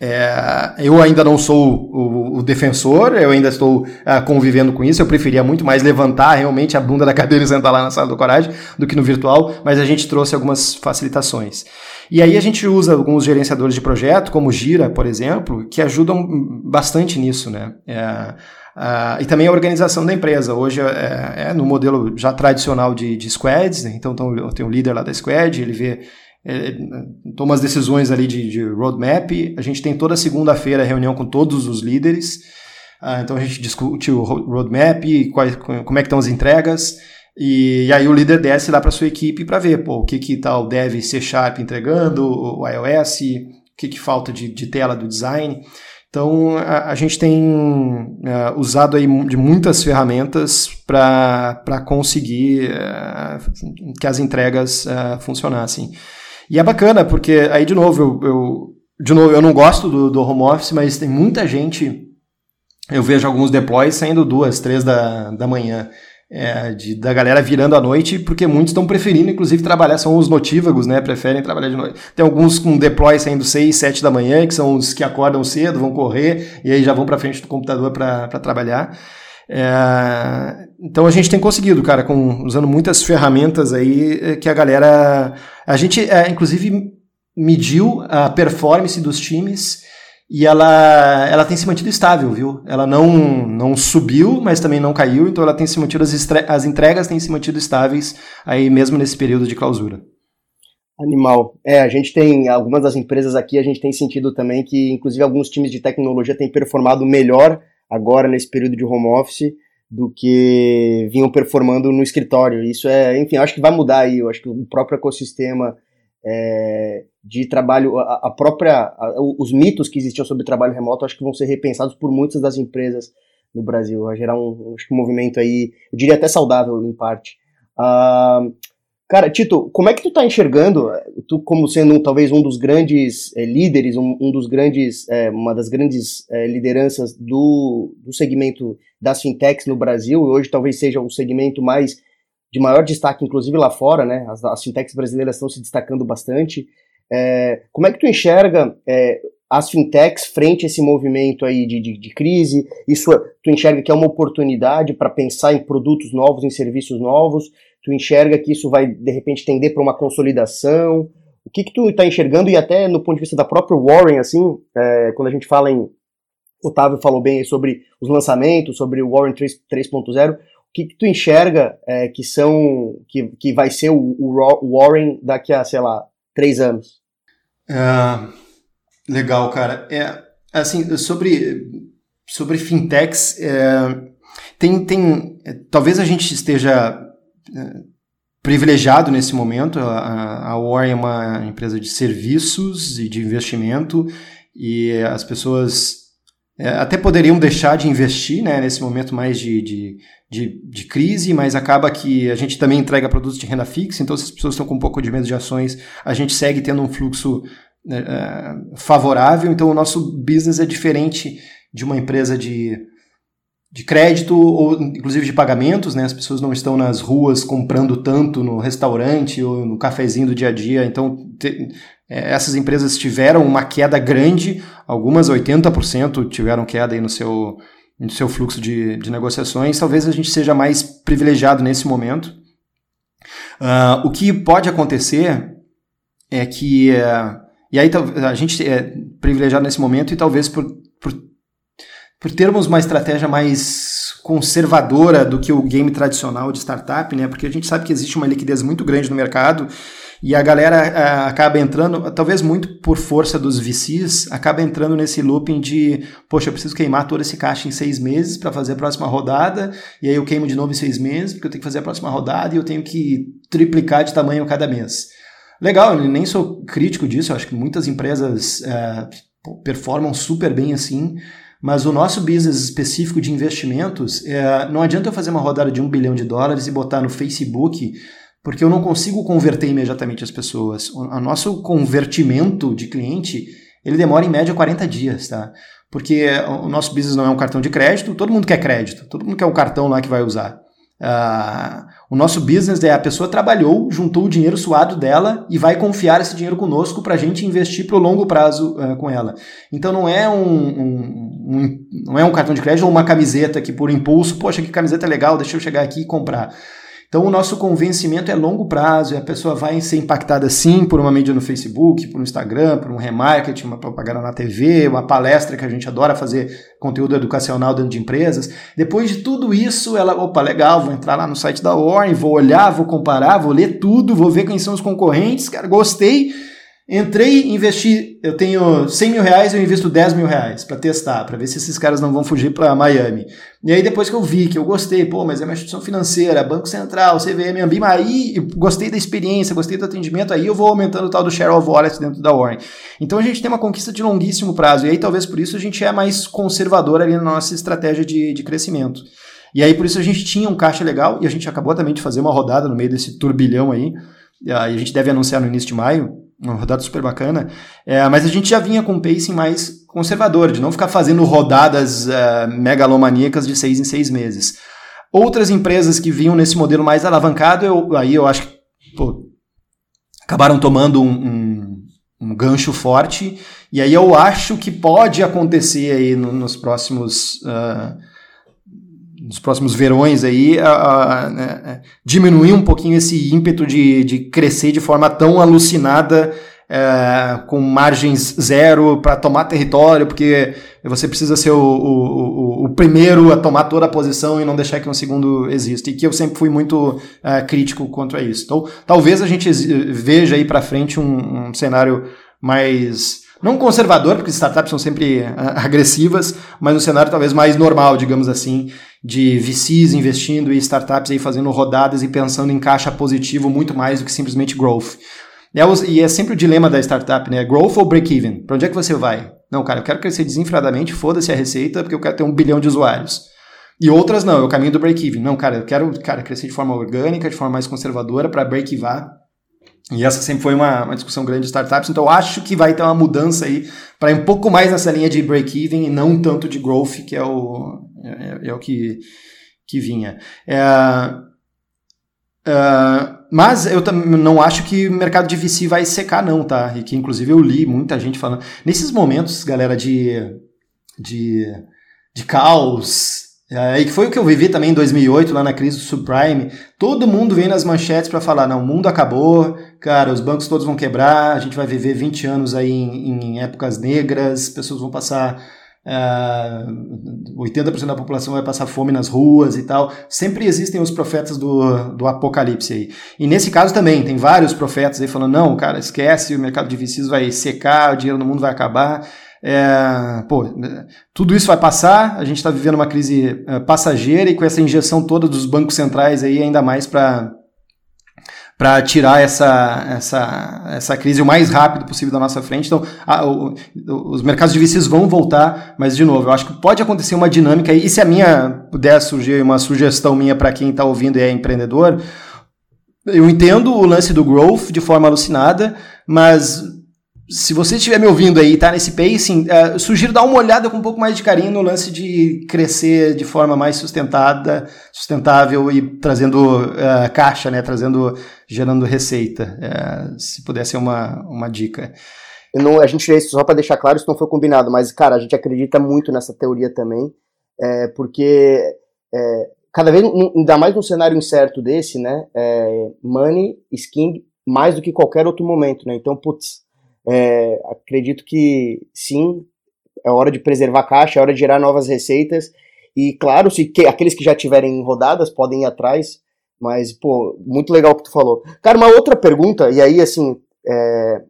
B: é, eu ainda não sou o, o, defensor, eu ainda estou é, convivendo com isso. Eu preferia muito mais levantar realmente a bunda da cadeira e sentar lá na sala da coragem do que no virtual, mas a gente trouxe algumas facilitações. E aí a gente usa alguns gerenciadores de projeto, como Gira, por exemplo, que ajudam bastante nisso, né? É, Uh, e também a organização da empresa. Hoje é, é no modelo já tradicional de, de squads, né? então tem um líder lá da squad, ele vê, é, toma as decisões ali de, de roadmap. A gente tem toda segunda-feira reunião com todos os líderes. Uh, então a gente discute o roadmap, quais, como é que estão as entregas. E, e aí o líder desce lá para sua equipe para ver pô, o que que tal deve C Sharp entregando, o iOS, o que, que falta de, de tela do design. Então, a, a gente tem uh, usado aí de muitas ferramentas para conseguir uh, que as entregas uh, funcionassem. E é bacana, porque aí, de novo, eu, eu, de novo, eu não gosto do, do home office, mas tem muita gente. Eu vejo alguns deploys saindo duas, três da, da manhã é, de, da galera virando à noite, porque muitos estão preferindo, inclusive, trabalhar, são os notívagos, né? Preferem trabalhar de noite. Tem alguns com deploy saindo 6, 7 da manhã, que são os que acordam cedo, vão correr, e aí já vão para frente do computador para trabalhar. É, então a gente tem conseguido, cara, com, usando muitas ferramentas aí é, que a galera. A gente, é, inclusive, mediu a performance dos times e ela, ela tem se mantido estável, viu? Ela não, não subiu, mas também não caiu, então ela tem se mantido, as, as entregas têm se mantido estáveis aí mesmo nesse período de clausura.
C: Animal. É, a gente tem, algumas das empresas aqui, a gente tem sentido também que, inclusive, alguns times de tecnologia têm performado melhor agora nesse período de home office do que vinham performando no escritório. Isso é, enfim, acho que vai mudar aí, eu acho que o próprio ecossistema é, de trabalho, a, a própria, a, os mitos que existiam sobre trabalho remoto, acho que vão ser repensados por muitas das empresas no Brasil, vai gerar um, acho que um movimento aí, eu diria até saudável em parte. Uh, cara, Tito, como é que tu tá enxergando, tu como sendo talvez um dos grandes é, líderes, um, um, dos grandes, é, uma das grandes é, lideranças do, do segmento das fintechs no Brasil, e hoje talvez seja o segmento mais de maior destaque, inclusive lá fora, né? As, as fintechs brasileiras estão se destacando bastante. É, como é que tu enxerga é, as fintechs frente a esse movimento aí de, de, de crise? Isso tu enxerga que é uma oportunidade para pensar em produtos novos, em serviços novos? Tu enxerga que isso vai de repente tender para uma consolidação? O que que tu está enxergando e até no ponto de vista da própria Warren, assim, é, quando a gente fala em Otávio falou bem sobre os lançamentos, sobre o Warren 3.0 o que, que tu enxerga é, que são que, que vai ser o, o, Warren daqui a, sei lá, três anos?
B: É, legal, cara. É, assim, sobre, sobre fintechs, é, tem, tem, talvez a gente esteja é, privilegiado nesse momento. A, a Warren é uma empresa de serviços e de investimento e as pessoas é, até poderiam deixar de investir né, nesse momento mais de, de, de, de, crise, mas acaba que a gente também entrega produtos de renda fixa, então se as pessoas estão com um pouco de medo de ações, a gente segue tendo um fluxo né, é, favorável, então o nosso business é diferente de uma empresa de, de crédito ou inclusive de pagamentos, né? As pessoas não estão nas ruas comprando tanto no restaurante ou no cafezinho do dia a dia, então te, essas empresas tiveram uma queda grande, algumas 80% tiveram queda aí no seu, no seu fluxo de, de negociações. Talvez a gente seja mais privilegiado nesse momento. Uh, o que pode acontecer é que. Uh, e aí a gente é privilegiado nesse momento e talvez por, por, por termos uma estratégia mais conservadora do que o game tradicional de startup, né? Porque a gente sabe que existe uma liquidez muito grande no mercado e a galera uh, acaba entrando, talvez muito por força dos VCs, acaba entrando nesse looping de, poxa, eu preciso queimar todo esse caixa em seis meses para fazer a próxima rodada, e aí eu queimo de novo em seis meses, porque eu tenho que fazer a próxima rodada e eu tenho que triplicar de tamanho cada mês. Legal, eu nem sou crítico disso, eu acho que muitas empresas uh, performam super bem assim, mas o nosso business específico de investimentos, é, não adianta eu fazer uma rodada de um bilhão de dólares e botar no Facebook porque eu não consigo converter imediatamente as pessoas. O, nosso convertimento de cliente, ele demora em média 40 dias, tá? Porque o nosso business não é um cartão de crédito, todo mundo quer crédito, todo mundo quer o cartão lá que vai usar. Uh, o nosso business é a pessoa trabalhou, juntou o dinheiro suado dela e vai confiar esse dinheiro conosco para a gente investir para o longo prazo uh, com ela. Então não é um, um, um, não é um cartão de crédito ou uma camiseta que por impulso, poxa, que camiseta legal, deixa eu chegar aqui e comprar. Então o nosso convencimento é longo prazo, e a pessoa vai ser impactada sim por uma mídia no Facebook, por um Instagram, por um remarketing, uma propaganda na TV, uma palestra que a gente adora fazer conteúdo educacional dentro de empresas. Depois de tudo isso, ela, opa, legal, vou entrar lá no site da Warren, vou olhar, vou comparar, vou ler tudo, vou ver quem são os concorrentes, cara, gostei Entrei, investi, eu tenho 100 mil reais, eu invisto 10 mil reais para testar, para ver se esses caras não vão fugir para Miami. E aí depois que eu vi, que eu gostei, pô, mas é uma instituição financeira, Banco Central, CVM, Ambima, aí gostei da experiência, gostei do atendimento, aí eu vou aumentando o tal do share of wallet dentro da Warren. Então a gente tem uma conquista de longuíssimo prazo, e aí talvez por isso a gente é mais conservador ali na nossa estratégia de, de crescimento. E aí por isso a gente tinha um caixa legal, e a gente acabou também de fazer uma rodada no meio desse turbilhão aí, e a gente deve anunciar no início de maio, uma rodada super bacana, é, mas a gente já vinha com um pacing mais conservador, de não ficar fazendo rodadas é, megalomaníacas de seis em seis meses. Outras empresas que vinham nesse modelo mais alavancado, eu, aí eu acho que pô, acabaram tomando um, um, um, gancho forte, e aí eu acho que pode acontecer aí no, nos próximos. Uh, nos próximos verões aí, a, a, a, né, diminuir um pouquinho esse ímpeto de, de crescer de forma tão alucinada, é, com margens zero para tomar território, porque você precisa ser o, o, o, o, primeiro a tomar toda a posição e não deixar que um segundo exista. E que eu sempre fui muito é, crítico contra isso. Então, talvez a gente veja aí para frente um, um cenário mais não conservador, porque startups são sempre agressivas, mas um cenário talvez mais normal, digamos assim, de VCs investindo e startups aí fazendo rodadas e pensando em caixa positivo muito mais do que simplesmente growth. É e é sempre o dilema da startup, né? Growth ou break-even? Para onde é que você vai? Não, cara, eu quero crescer desenfreadamente, foda-se a receita, porque eu quero ter um bilhão de usuários. E outras não, é o caminho do break-even. Não, cara, eu quero cara, crescer de forma orgânica, de forma mais conservadora para break-even e essa sempre foi uma, uma discussão grande de startups, então eu acho que vai ter uma mudança aí para um pouco mais nessa linha de break-even e não tanto de growth, que é o, é, é o que, que vinha. É, é, mas eu não acho que o mercado de VC vai secar, não, tá? E que inclusive eu li muita gente falando. Nesses momentos, galera, de, de, de caos, é, e que foi o que eu vivi também em 2008, lá na crise do subprime. Todo mundo vem nas manchetes para falar: não, o mundo acabou, cara, os bancos todos vão quebrar, a gente vai viver 20 anos aí em, em épocas negras, pessoas vão passar. Uh, 80% da população vai passar fome nas ruas e tal. Sempre existem os profetas do, do apocalipse aí. E nesse caso também, tem vários profetas aí falando: não, cara, esquece, o mercado de VCs vai secar, o dinheiro no mundo vai acabar. É, pô, tudo isso vai passar, a gente está vivendo uma crise é, passageira e com essa injeção toda dos bancos centrais aí, ainda mais para para tirar essa, essa, essa crise o mais rápido possível da nossa frente. Então, a, o, os mercados de VCs vão voltar, mas, de novo, eu acho que pode acontecer uma dinâmica, e se a minha puder surgir uma sugestão minha para quem está ouvindo e é empreendedor, eu entendo o lance do growth de forma alucinada, mas se você estiver me ouvindo aí e tá nesse pacing, uh, sugiro dar uma olhada com um pouco mais de carinho no lance de crescer de forma mais sustentada, sustentável e trazendo uh, caixa, né? Trazendo, gerando receita. Uh, se pudesse ser uma, uma dica.
C: Não, a gente só para deixar claro, isso não foi combinado, mas cara, a gente acredita muito nessa teoria também, é, porque é, cada vez, ainda mais num cenário incerto desse, né? É, money is king mais do que qualquer outro momento, né? Então, putz é, acredito que sim, é hora de preservar a caixa, é hora de gerar novas receitas. E claro, se que, aqueles que já tiverem rodadas podem ir atrás. Mas, pô, muito legal o que tu falou. Cara, uma outra pergunta, e aí, assim, é,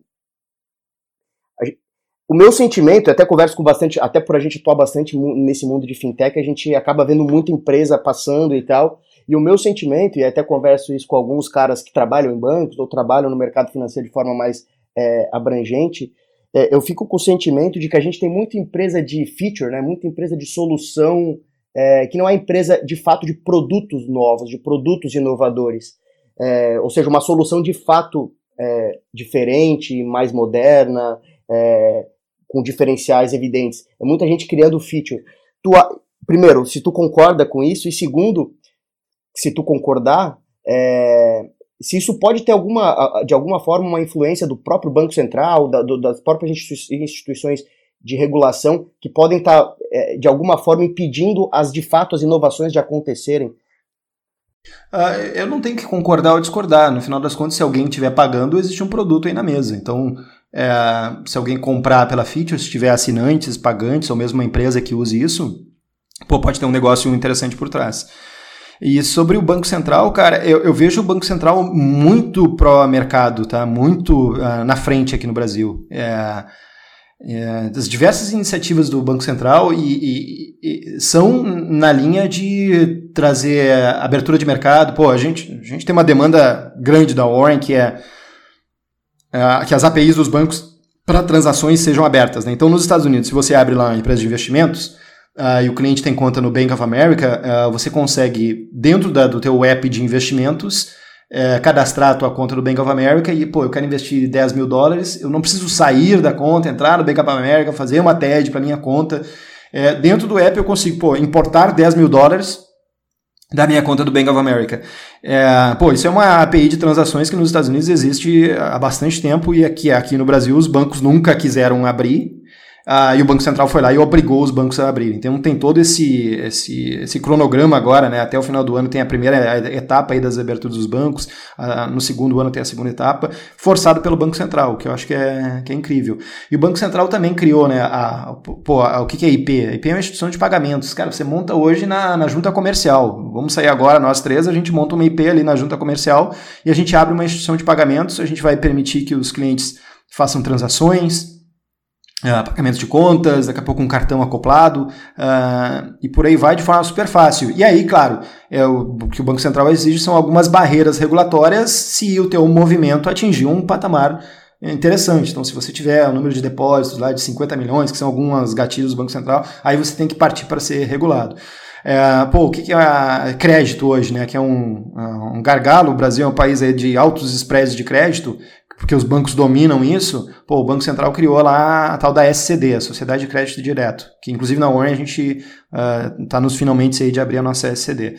C: o meu sentimento, até converso com bastante, até por a gente atuar bastante nesse mundo de fintech, a gente acaba vendo muita empresa passando e tal. E o meu sentimento, e até converso isso com alguns caras que trabalham em bancos ou trabalham no mercado financeiro de forma mais é, abrangente, é, eu fico com o sentimento de que a gente tem muita empresa de feature, né, muita empresa de solução, é, que não é empresa de fato de produtos novos, de produtos inovadores. É, ou seja, uma solução de fato é, diferente, mais moderna, é, com diferenciais evidentes. É muita gente criando feature. Tu, primeiro, se tu concorda com isso, e segundo, se tu concordar, é, se isso pode ter alguma, de alguma forma uma influência do próprio Banco Central, da, do, das próprias instituições de regulação que podem estar, tá, é, de alguma forma, impedindo as de fato as inovações de acontecerem.
B: Uh, eu não tenho que concordar ou discordar. No final das contas, se alguém estiver pagando, existe um produto aí na mesa. Então, é, se alguém comprar pela feature, se tiver assinantes, pagantes, ou mesmo uma empresa que use isso, pô, pode ter um negócio interessante por trás. E sobre o Banco Central, cara, eu, eu vejo o Banco Central muito pró-mercado, tá? Muito uh, na frente aqui no Brasil. É, é, das diversas iniciativas do Banco Central e, e, e, são na linha de trazer abertura de mercado. Pô, a gente, a gente tem uma demanda grande da Warren que é, é que as APIs dos bancos para transações sejam abertas. Né? Então, nos Estados Unidos, se você abre lá uma empresa de investimentos uh, e o cliente tem conta no Bank of America, uh, você consegue, dentro da, do teu app de investimentos, é, cadastrar a tua conta do Bank of America e, pô, eu quero investir 10 mil dólares, eu não preciso sair da conta, entrar no Bank of America, fazer uma TED para minha conta. É, dentro do app eu consigo, pô, importar 10 mil dólares da minha conta do Bank of America. É, pô, isso é uma API de transações que nos Estados Unidos existe há bastante tempo e aqui, aqui no Brasil os bancos nunca quiseram abrir. Ah, e o Banco Central foi lá e obrigou os bancos a abrirem. Então tem todo esse, esse, esse cronograma agora, né? Até o final do ano tem a primeira etapa aí das aberturas dos bancos, ah, no segundo ano tem a segunda etapa, forçado pelo Banco Central, que eu acho que é, que é incrível. E o Banco Central também criou, né? A, pô, a, o que, é IP? IP é uma instituição de pagamentos. Cara, você monta hoje na, na junta comercial. Vamos sair agora, nós três, a gente monta uma IP ali na junta comercial e a gente abre uma instituição de pagamentos, a gente vai permitir que os clientes façam transações, Uh, de contas, daqui a pouco um cartão acoplado uh, e por aí vai de forma super fácil. E aí, claro, é o, o que o Banco Central exige são algumas barreiras regulatórias se o teu movimento atingir um patamar interessante. Então, se você tiver o número de depósitos lá de 50 milhões, que são algumas gatilhos do Banco Central, aí você tem que partir para ser regulado. É, pô, o que é crédito hoje, né? Que é um, um gargalo. O Brasil é um país aí de altos spreads de crédito porque os bancos dominam isso, pô, o Banco Central criou lá a tal da SCD, a Sociedade de Crédito Direto, que inclusive na Warren a gente está uh, nos finalmente aí de abrir a nossa SCD.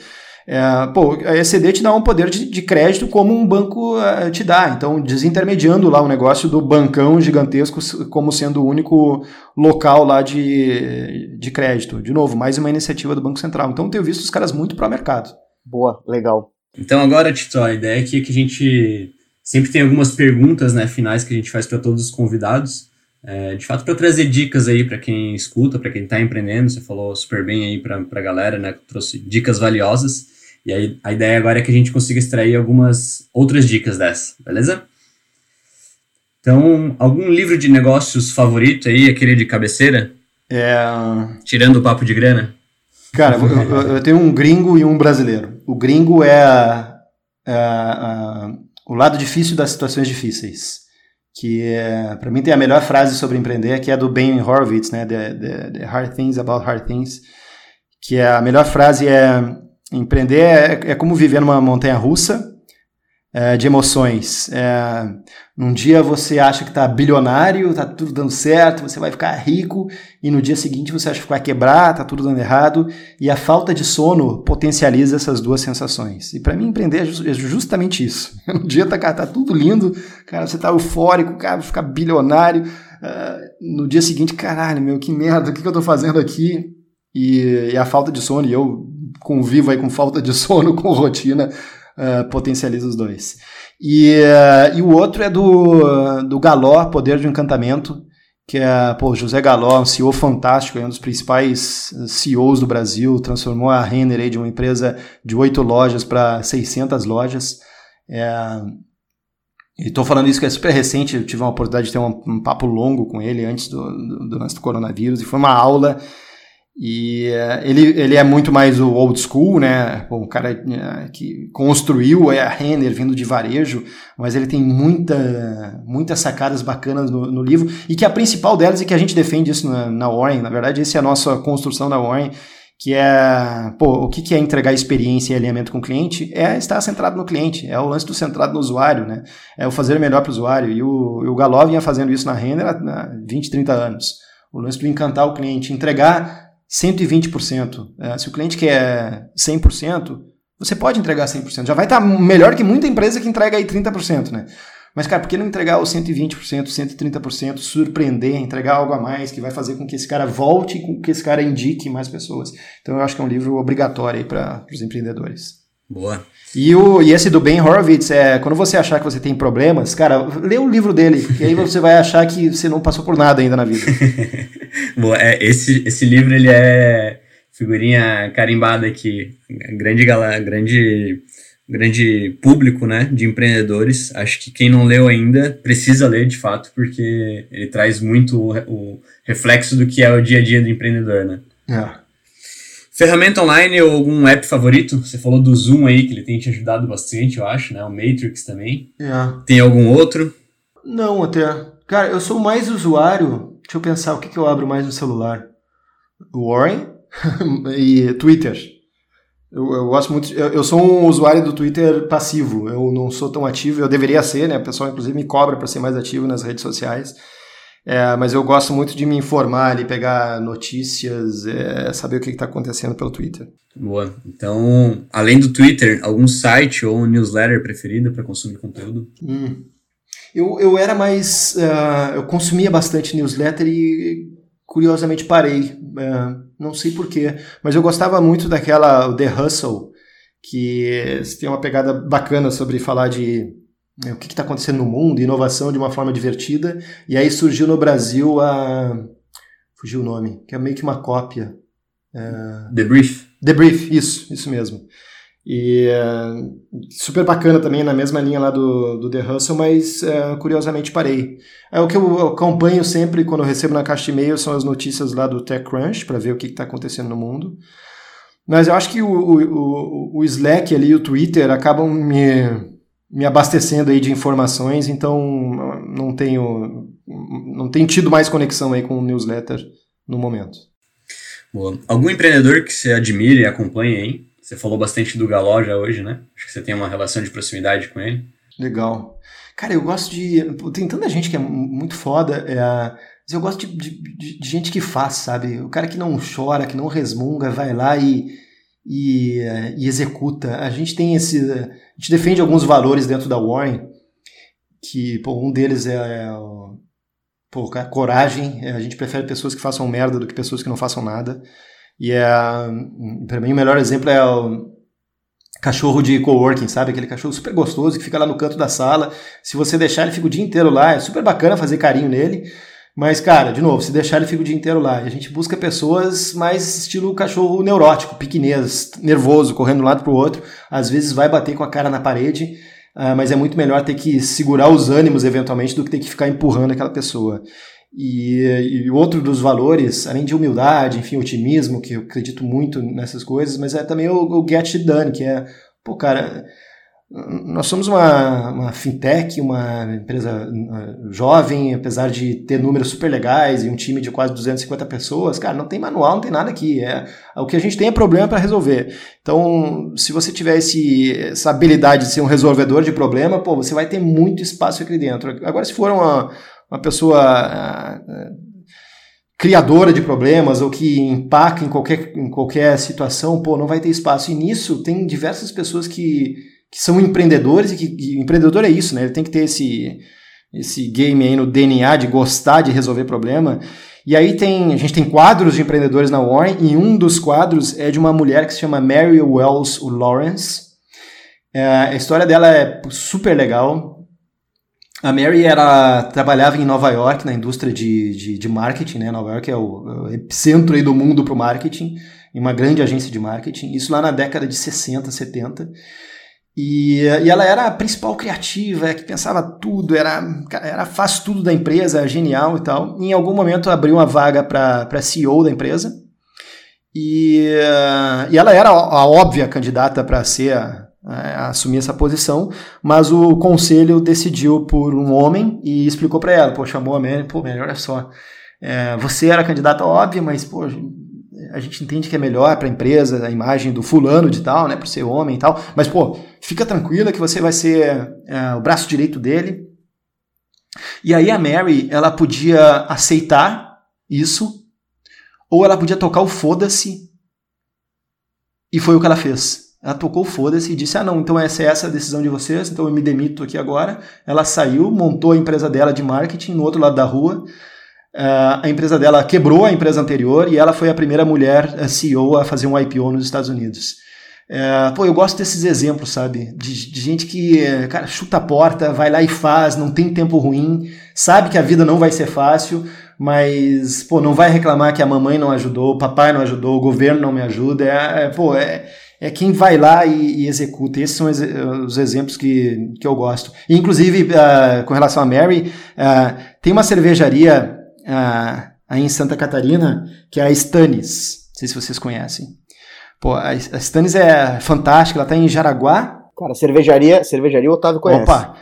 B: É, pô, a SCD te dá um poder de, de crédito como um banco uh, te dá, então desintermediando lá o negócio do bancão gigantesco como sendo o único local lá de, de crédito. De novo, mais uma iniciativa do Banco Central. Então tenho visto os caras muito para o mercado.
C: Boa, legal.
A: Então agora, Tito, a ideia aqui é que a gente Sempre tem algumas perguntas né, finais que a gente faz para todos os convidados. É, de fato, para trazer dicas aí para quem escuta, para quem está empreendendo, você falou super bem aí para a galera, né? Trouxe dicas valiosas. E aí a ideia agora é que a gente consiga extrair algumas outras dicas dessa, beleza? Então, algum livro de negócios favorito aí, aquele de cabeceira?
B: É...
A: Tirando o papo de grana?
B: Cara, eu, eu, tenho um gringo e um brasileiro. O gringo é a, a o lado difícil das situações difíceis. Que é, para mim tem a melhor frase sobre empreender, que é do Ben Horowitz, né? The, the, the, Hard Things About Hard Things. Que é, a melhor frase é: empreender é, é como viver numa montanha russa é, de emoções. É, num dia você acha que está bilionário, está tudo dando certo, você vai ficar rico, e no dia seguinte você acha que vai quebrar, está tudo dando errado, e a falta de sono potencializa essas duas sensações. E para mim, empreender é, é justamente isso. No dia tá, tá tudo lindo, cara, você tá eufórico, cara, vai ficar bilionário. Uh, no dia seguinte, caralho, meu, que merda, o que, que eu estou fazendo aqui? E, e a falta de sono, e eu convivo aí com falta de sono, com rotina, uh, potencializa os dois. E, uh, e o outro é do, do Galó, Poder de Encantamento, que é, pô, José Galó, um CEO fantástico, é um dos principais CEOs do Brasil, transformou a Renner aí de uma empresa de oito lojas para 600 lojas. É, e estou falando isso que é super recente, eu tive uma oportunidade de ter um, um papo longo com ele antes do, do, do, do coronavírus, e foi uma aula e uh, ele, ele é muito mais o old school, né? Um cara uh, que construiu a Renner vindo de varejo, mas ele tem muita, muitas sacadas bacanas no, no, livro. E que a principal delas é que a gente defende isso na, na Warren. Na verdade, essa é a nossa construção da Warren, que é pô, o que, que é entregar experiência e alinhamento com o cliente? É estar centrado no cliente, é o lance do centrado no usuário, né? É o fazer melhor para o usuário. E o, o Galó vinha fazendo isso na Renner há 20, 30 anos. O lance do encantar o cliente, entregar 120%. É, se o cliente quer 100%, você pode entregar 100%. Já vai estar tá melhor que muita empresa que entrega aí 30%, né? Mas, cara, por que não entregar os 120%, 130%, surpreender, entregar algo a mais que vai fazer com que esse cara volte e com que esse cara indique mais pessoas? Então, eu acho que é um livro obrigatório aí para os empreendedores.
A: Boa.
B: E, o, e esse do Ben Horowitz, é, quando você achar que você tem problemas, cara, lê o livro dele, que aí você vai achar que você não passou por nada ainda na vida.
A: Boa, é, esse, esse livro ele é figurinha carimbada aqui, grande grande grande público, né, de empreendedores. Acho que quem não leu ainda precisa ler de fato, porque ele traz muito o, o reflexo do que é o dia a dia do empreendedor, né?
B: É.
A: Ferramenta online ou algum app favorito? Você falou do Zoom aí, que ele tem te ajudado bastante, eu acho, né? O Matrix também.
B: É.
A: Tem algum outro?
B: Não, até. Cara, eu sou mais usuário. Deixa eu pensar, o que, que eu abro mais no celular? Warren e Twitter. Eu, eu gosto muito. Eu, eu, sou um usuário do Twitter passivo. Eu não sou tão ativo. Eu deveria ser, né? O pessoal, inclusive, me cobra para ser mais ativo nas redes sociais. É, mas eu gosto muito de me informar ali, pegar notícias, é, saber o que está acontecendo pelo Twitter.
A: Boa. Então, além do Twitter, algum site ou newsletter preferido para consumir conteúdo?
B: Hum. Eu, eu era mais. Uh, eu consumia bastante newsletter e curiosamente parei. Uh, não sei porquê, mas eu gostava muito daquela The Hustle, que tem uma pegada bacana sobre falar de o que está acontecendo no mundo, inovação de uma forma divertida. E aí surgiu no Brasil a. Fugiu o nome, que é meio que uma cópia.
A: É... The Brief.
B: The Brief, isso, isso mesmo. E é, super bacana também, na mesma linha lá do, do The Hustle, mas é, curiosamente parei. É o que eu acompanho sempre quando eu recebo na caixa de e-mail são as notícias lá do TechCrunch, para ver o que está acontecendo no mundo. Mas eu acho que o, o, o Slack ali e o Twitter acabam me, me abastecendo aí de informações, então não tenho não tenho tido mais conexão aí com o newsletter no momento.
A: Boa. Algum empreendedor que você admire e acompanhe aí? Você falou bastante do Galó já hoje, né? Acho que você tem uma relação de proximidade com ele.
B: Legal. Cara, eu gosto de. Tem tanta gente que é muito foda. É, mas eu gosto de, de, de gente que faz, sabe? O cara que não chora, que não resmunga, vai lá e, e, e executa. A gente tem esse a gente defende alguns valores dentro da Warren, que pô, um deles é, é pô, coragem. É, a gente prefere pessoas que façam merda do que pessoas que não façam nada. E é, para mim, o melhor exemplo é o cachorro de coworking, sabe? Aquele cachorro super gostoso que fica lá no canto da sala. Se você deixar, ele fica o dia inteiro lá. É super bacana fazer carinho nele. Mas, cara, de novo, se deixar ele fica o dia inteiro lá. E a gente busca pessoas mais estilo cachorro neurótico, piquinês, nervoso, correndo de um lado pro outro. Às vezes vai bater com a cara na parede, uh, mas é muito melhor ter que segurar os ânimos eventualmente do que ter que ficar empurrando aquela pessoa. E, e outro dos valores, além de humildade, enfim, otimismo, que eu acredito muito nessas coisas, mas é também o, o get it done, que é, pô, cara, nós somos uma, uma, fintech, uma empresa uh, jovem, apesar de ter números super legais e um time de quase 250 pessoas. Cara, não tem manual, não tem nada aqui. É, o que a gente tem é problema para resolver. Então, se você tiver esse, essa habilidade de ser um resolvedor de problema, pô, você vai ter muito espaço aqui dentro. Agora, se for uma, uma pessoa uh, criadora de problemas ou que empaca em qualquer, em qualquer situação, pô, não vai ter espaço. E nisso tem diversas pessoas que que são empreendedores e que, que empreendedor é isso, né? Ele tem que ter esse, esse game aí no DNA de gostar de resolver problema. E aí tem, a gente tem quadros de empreendedores na Warren, e um dos quadros é de uma mulher que se chama Mary Wells Lawrence. É, a história dela é super legal. A Mary era, trabalhava em Nova York, na indústria de, de, de marketing, né? Nova York é o, é o epicentro aí do mundo para o marketing, em uma grande agência de marketing. Isso lá na década de 60, 70. E, e ela era a principal criativa, é que pensava tudo, era, era faz tudo da empresa, genial e tal. E em algum momento abriu uma vaga para CEO da empresa. E, e ela era a óbvia candidata para ser a, a, assumir essa posição, mas o conselho decidiu por um homem e explicou para ela, pô, chamou a Mary, pô, melhor olha só, é, você era candidata óbvia, mas pô, a gente entende que é melhor para a empresa, a imagem do fulano de tal, né, por ser homem e tal, mas pô, fica tranquila que você vai ser é, o braço direito dele. E aí a Mary, ela podia aceitar isso, ou ela podia tocar o foda-se, e foi o que ela fez. Ela tocou foda-se e disse: Ah, não, então essa é essa a decisão de vocês, então eu me demito aqui agora. Ela saiu, montou a empresa dela de marketing no outro lado da rua, a empresa dela quebrou a empresa anterior e ela foi a primeira mulher CEO a fazer um IPO nos Estados Unidos. É, pô, eu gosto desses exemplos, sabe? De, de, gente que, cara, chuta a porta, vai lá e faz, não tem tempo ruim, sabe que a vida não vai ser fácil, mas, pô, não vai reclamar que a mamãe não ajudou, o papai não ajudou, o governo não me ajuda. É, é pô, é, é quem vai lá e, e, executa. Esses são os exemplos que, que eu gosto. E, inclusive, uh, com relação a Mary, uh, tem uma cervejaria aí em Santa Catarina que é a Stannis. Não sei se vocês conhecem. Pô, a, a Stannis é fantástica, ela está em Jaraguá.
C: Cara, cervejaria, cervejaria o Otávio conhece.
B: Opa!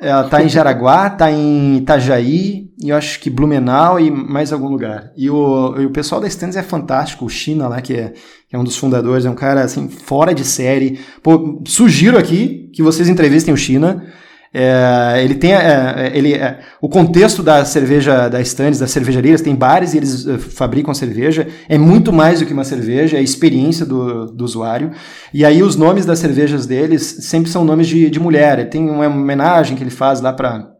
B: Ela tá em Jaraguá, tá em Itajaí, e eu acho que Blumenau e mais algum lugar. E o, e o pessoal da Stannis é fantástico, o China lá, que é, que é um dos fundadores, é um cara assim, fora de série. Pô, sugiro aqui que vocês entrevistem o China. É, ele tem é, ele, é, o contexto da cerveja da Stannis, das cervejarias, tem bares e eles uh, fabricam cerveja. É muito mais do que uma cerveja, é a experiência do, do usuário. E aí os nomes das cervejas deles sempre são nomes de, de mulher. Tem uma homenagem que ele faz lá para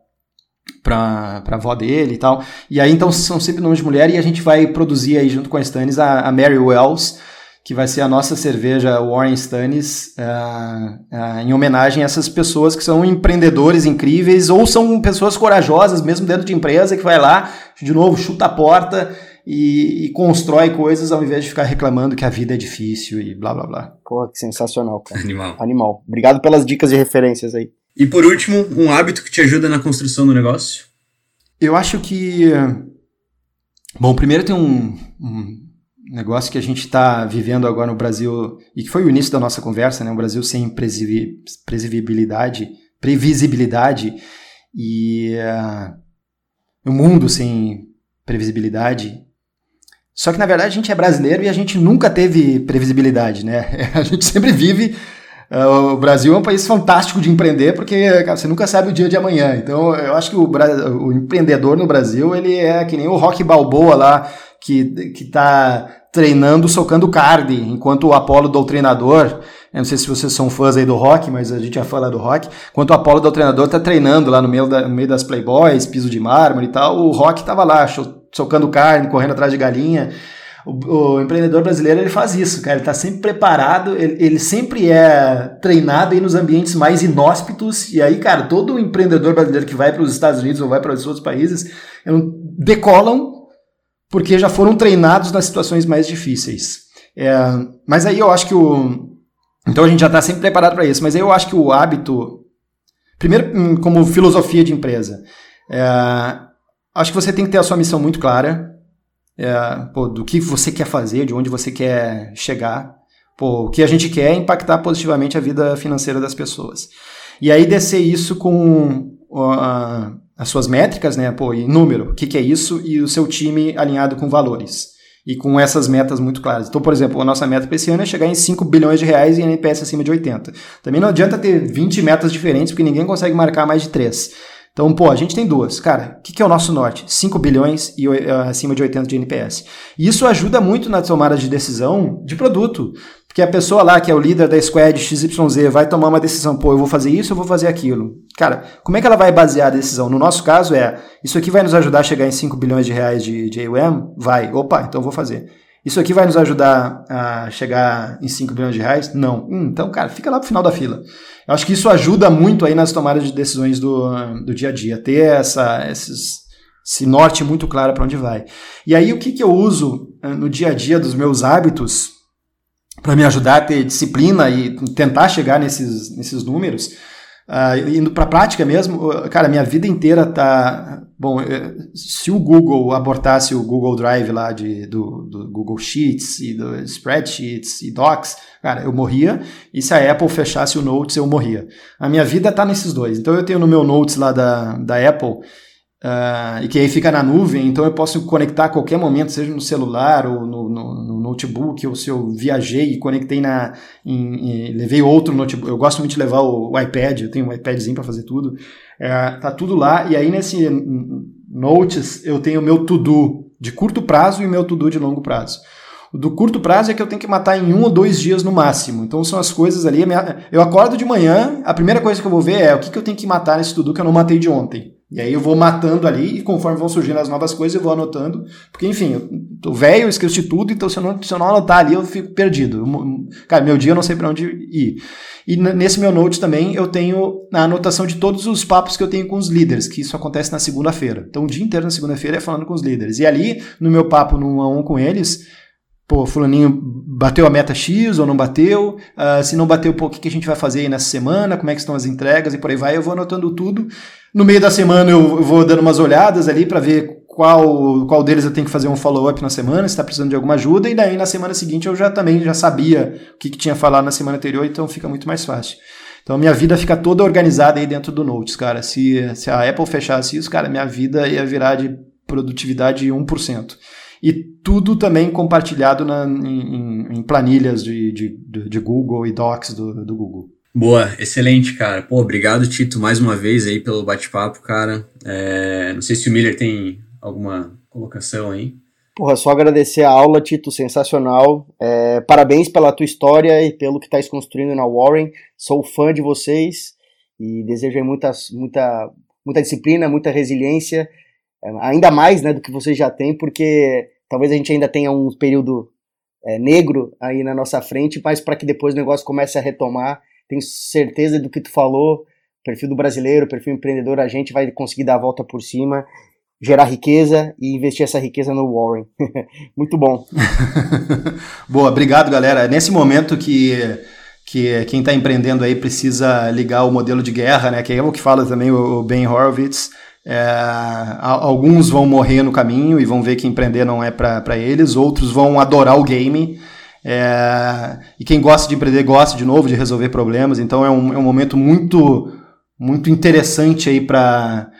B: para a avó dele e tal. E aí então são sempre nomes de mulher e a gente vai produzir aí junto com a Stannis a, a Mary Wells que vai ser a nossa cerveja Warren Stannis, uh, uh, em homenagem a essas pessoas que são empreendedores incríveis ou são pessoas corajosas, mesmo dentro de empresa, que vai lá, de novo, chuta a porta e, e, constrói coisas ao invés de ficar reclamando que a vida é difícil e blá blá blá.
C: Pô, que sensacional, cara.
A: Animal.
C: Animal. Obrigado pelas dicas e referências aí.
A: E por último, um hábito que te ajuda na construção do negócio?
B: Eu acho que. Bom, primeiro tem um, um negócio que a gente está vivendo agora no Brasil, e que foi o início da nossa conversa, né? Um Brasil sem previsibilidade, previsibilidade e uh, um mundo sem previsibilidade. Só que na verdade a gente é brasileiro e a gente nunca teve previsibilidade, né? A gente sempre vive. Uh, o Brasil é um país fantástico de empreender porque cara, você nunca sabe o dia de amanhã. Então eu acho que o, o empreendedor no Brasil ele é que nem o Rock Balboa lá que, que tá treinando socando card, enquanto o Apolo doutrinador, eu não sei se vocês são fãs aí do rock, mas a gente é fã lá do rock, enquanto o Apolo doutrinador tá treinando lá no meio, da, no meio das Playboys, piso de mármore e tal, o rock tava lá, socando carne, correndo atrás de galinha. O, o, empreendedor brasileiro ele faz isso, cara. Ele está sempre preparado, ele, ele, sempre é treinado aí nos ambientes mais inóspitos. E aí, cara, todo empreendedor brasileiro que vai para os Estados Unidos ou vai para os outros países decolam porque já foram treinados nas situações mais difíceis. É, mas aí eu acho que o. Então a gente já está sempre preparado para isso, mas aí eu acho que o hábito. Primeiro, hum, como filosofia de empresa, é, acho que você tem que ter a sua missão muito clara, é, pô, do que você quer fazer, de onde você quer chegar. Pô, o que a gente quer é impactar positivamente a vida financeira das pessoas. E aí descer isso com uh, as suas métricas, né? Pô, e número, o que, que é isso? E o seu time alinhado com valores. E com essas metas muito claras. Então, por exemplo, a nossa meta para esse ano é chegar em 5 bilhões de reais e NPS acima de 80. Também não adianta ter 20 metas diferentes, porque ninguém consegue marcar mais de 3. Então, pô, a gente tem duas. Cara, o que, que, é o nosso norte? 5 bilhões e uh, acima de 80 de NPS. E isso ajuda muito na tomada de decisão de produto. Porque a pessoa lá, que é o líder da squad XYZ, vai tomar uma decisão, pô, eu vou fazer isso, eu vou fazer aquilo. Cara, como é que ela vai basear a decisão? No nosso caso é, isso aqui vai nos ajudar a chegar em 5 bilhões de reais de, de AUM? Vai. Opa, então eu vou fazer. Isso aqui vai nos ajudar a chegar em 5 bilhões de reais? Não. Hum, então, cara, fica lá pro final da fila. Eu acho que isso ajuda muito aí nas tomadas de decisões do, do dia a dia, ter essa, esses, esse norte muito claro para onde vai. E aí, o que, que eu uso eh, no dia a dia dos meus hábitos para me ajudar a ter disciplina e tentar chegar nesses, nesses números. Uh, indo para a prática mesmo, cara, minha vida inteira tá. Bom, eh, se o Google abortasse o Google Drive lá de, do, do Google Sheets e do Spreadsheets e Docs, cara, eu morria. E se a Apple fechasse o Notes, eu morria. A minha vida tá nesses dois. Então eu tenho no meu Notes lá da, da Apple Uh, e que aí fica na nuvem, então eu posso conectar a qualquer momento, seja no celular ou no, no, no notebook, ou se eu viajei e conectei na. Em, em, levei outro notebook. Eu gosto muito de levar o, o iPad, eu tenho um iPadzinho para fazer tudo. Uh, tá tudo lá, e aí nesse Notes eu tenho o meu to-do de curto prazo e o meu to-do de longo prazo. O do curto prazo é que eu tenho que matar em um ou dois dias no máximo. Então são as coisas ali. Eu acordo de manhã, a primeira coisa que eu vou ver é o que, eu tenho que matar nesse to-do que eu não matei de ontem. E aí eu vou matando ali e conforme vão surgindo as novas coisas eu vou anotando. Porque, enfim, eu tô velho, eu esqueço de tudo, então se eu, não, se eu não anotar ali eu fico perdido. Cara, meu dia eu não sei para onde ir. E nesse meu note também eu tenho a anotação de todos os papos que eu tenho com os líderes, que isso acontece na segunda-feira. Então o dia inteiro na segunda-feira é falando com os líderes. E ali, no meu papo no 1 a 1 com eles, pô, fulaninho bateu a meta X ou não bateu, uh, se não bateu, pô, o que a gente vai fazer aí nessa semana, como é que estão as entregas e por aí vai, eu vou anotando tudo. No meio da semana eu, vou dando umas olhadas ali para ver qual, qual deles eu tenho que fazer um follow-up na semana, se está precisando de alguma ajuda, e daí na semana seguinte eu já também já sabia o que, que tinha falado na semana anterior, então fica muito mais fácil. Então minha vida fica toda organizada aí dentro do Notes, cara. Se, se a Apple fechasse isso, cara, minha vida ia virar de produtividade 1% e tudo também compartilhado na, em, em, planilhas de, de, de, Google e Docs do, do Google.
A: Boa, excelente, cara. Pô, obrigado, Tito, mais uma vez aí pelo bate-papo, cara. É, não sei se o Miller tem alguma colocação aí.
C: Porra, só agradecer a aula, Tito, sensacional. É, parabéns pela tua história e pelo que está construindo na Warren. Sou fã de vocês e desejo muita, muita, muita disciplina, muita resiliência, é, ainda mais né, do que vocês já têm, porque Talvez a gente ainda tenha um período é, negro aí na nossa frente, mas para que depois o negócio comece a retomar, tenho certeza do que tu falou, perfil do brasileiro, perfil empreendedor, a gente vai conseguir dar a volta por cima, gerar riqueza e investir essa riqueza no Warren. Muito bom.
B: Boa, obrigado, galera. Nesse momento que que quem está empreendendo aí precisa ligar o modelo de guerra, né? Que é o que fala também o Ben Horowitz. É, alguns vão morrer no caminho e vão ver que empreender não é para eles, outros vão adorar o game. É, e quem gosta de empreender gosta de novo de resolver problemas, então é um, é um momento muito muito interessante aí para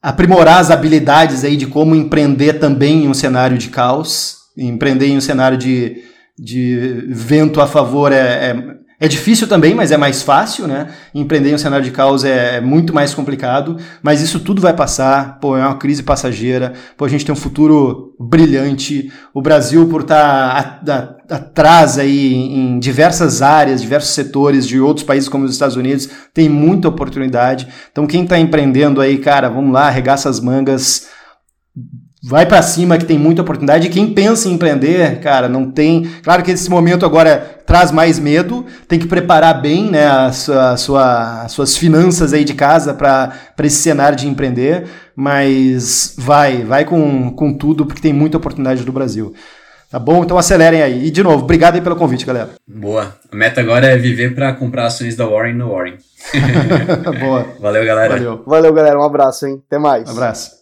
B: aprimorar as habilidades aí de como empreender também em um cenário de caos, empreender em um cenário de, de vento a favor é, é é difícil também, mas é mais fácil, né? Empreender em um cenário de caos é muito mais complicado, mas isso tudo vai passar. Pô, é uma crise passageira. Pô, a gente tem um futuro brilhante. O Brasil, por estar tá atrás aí em diversas áreas, diversos setores de outros países como os Estados Unidos, tem muita oportunidade. Então, quem está empreendendo aí, cara, vamos lá, arregaça as mangas vai para cima que tem muita oportunidade. E quem pensa em empreender, cara, não tem. Claro que esse momento agora traz mais medo, tem que preparar bem né, a sua, a sua, as suas finanças aí de casa para esse cenário de empreender, mas vai, vai com, com tudo, porque tem muita oportunidade do Brasil. Tá bom? Então acelerem aí. E de novo, obrigado aí pelo convite, galera.
A: Boa. A meta agora é viver para comprar ações da Warren no Warren.
B: Boa.
A: Valeu, galera.
C: Valeu. Valeu, galera. Um abraço, hein? Até mais.
B: Um abraço.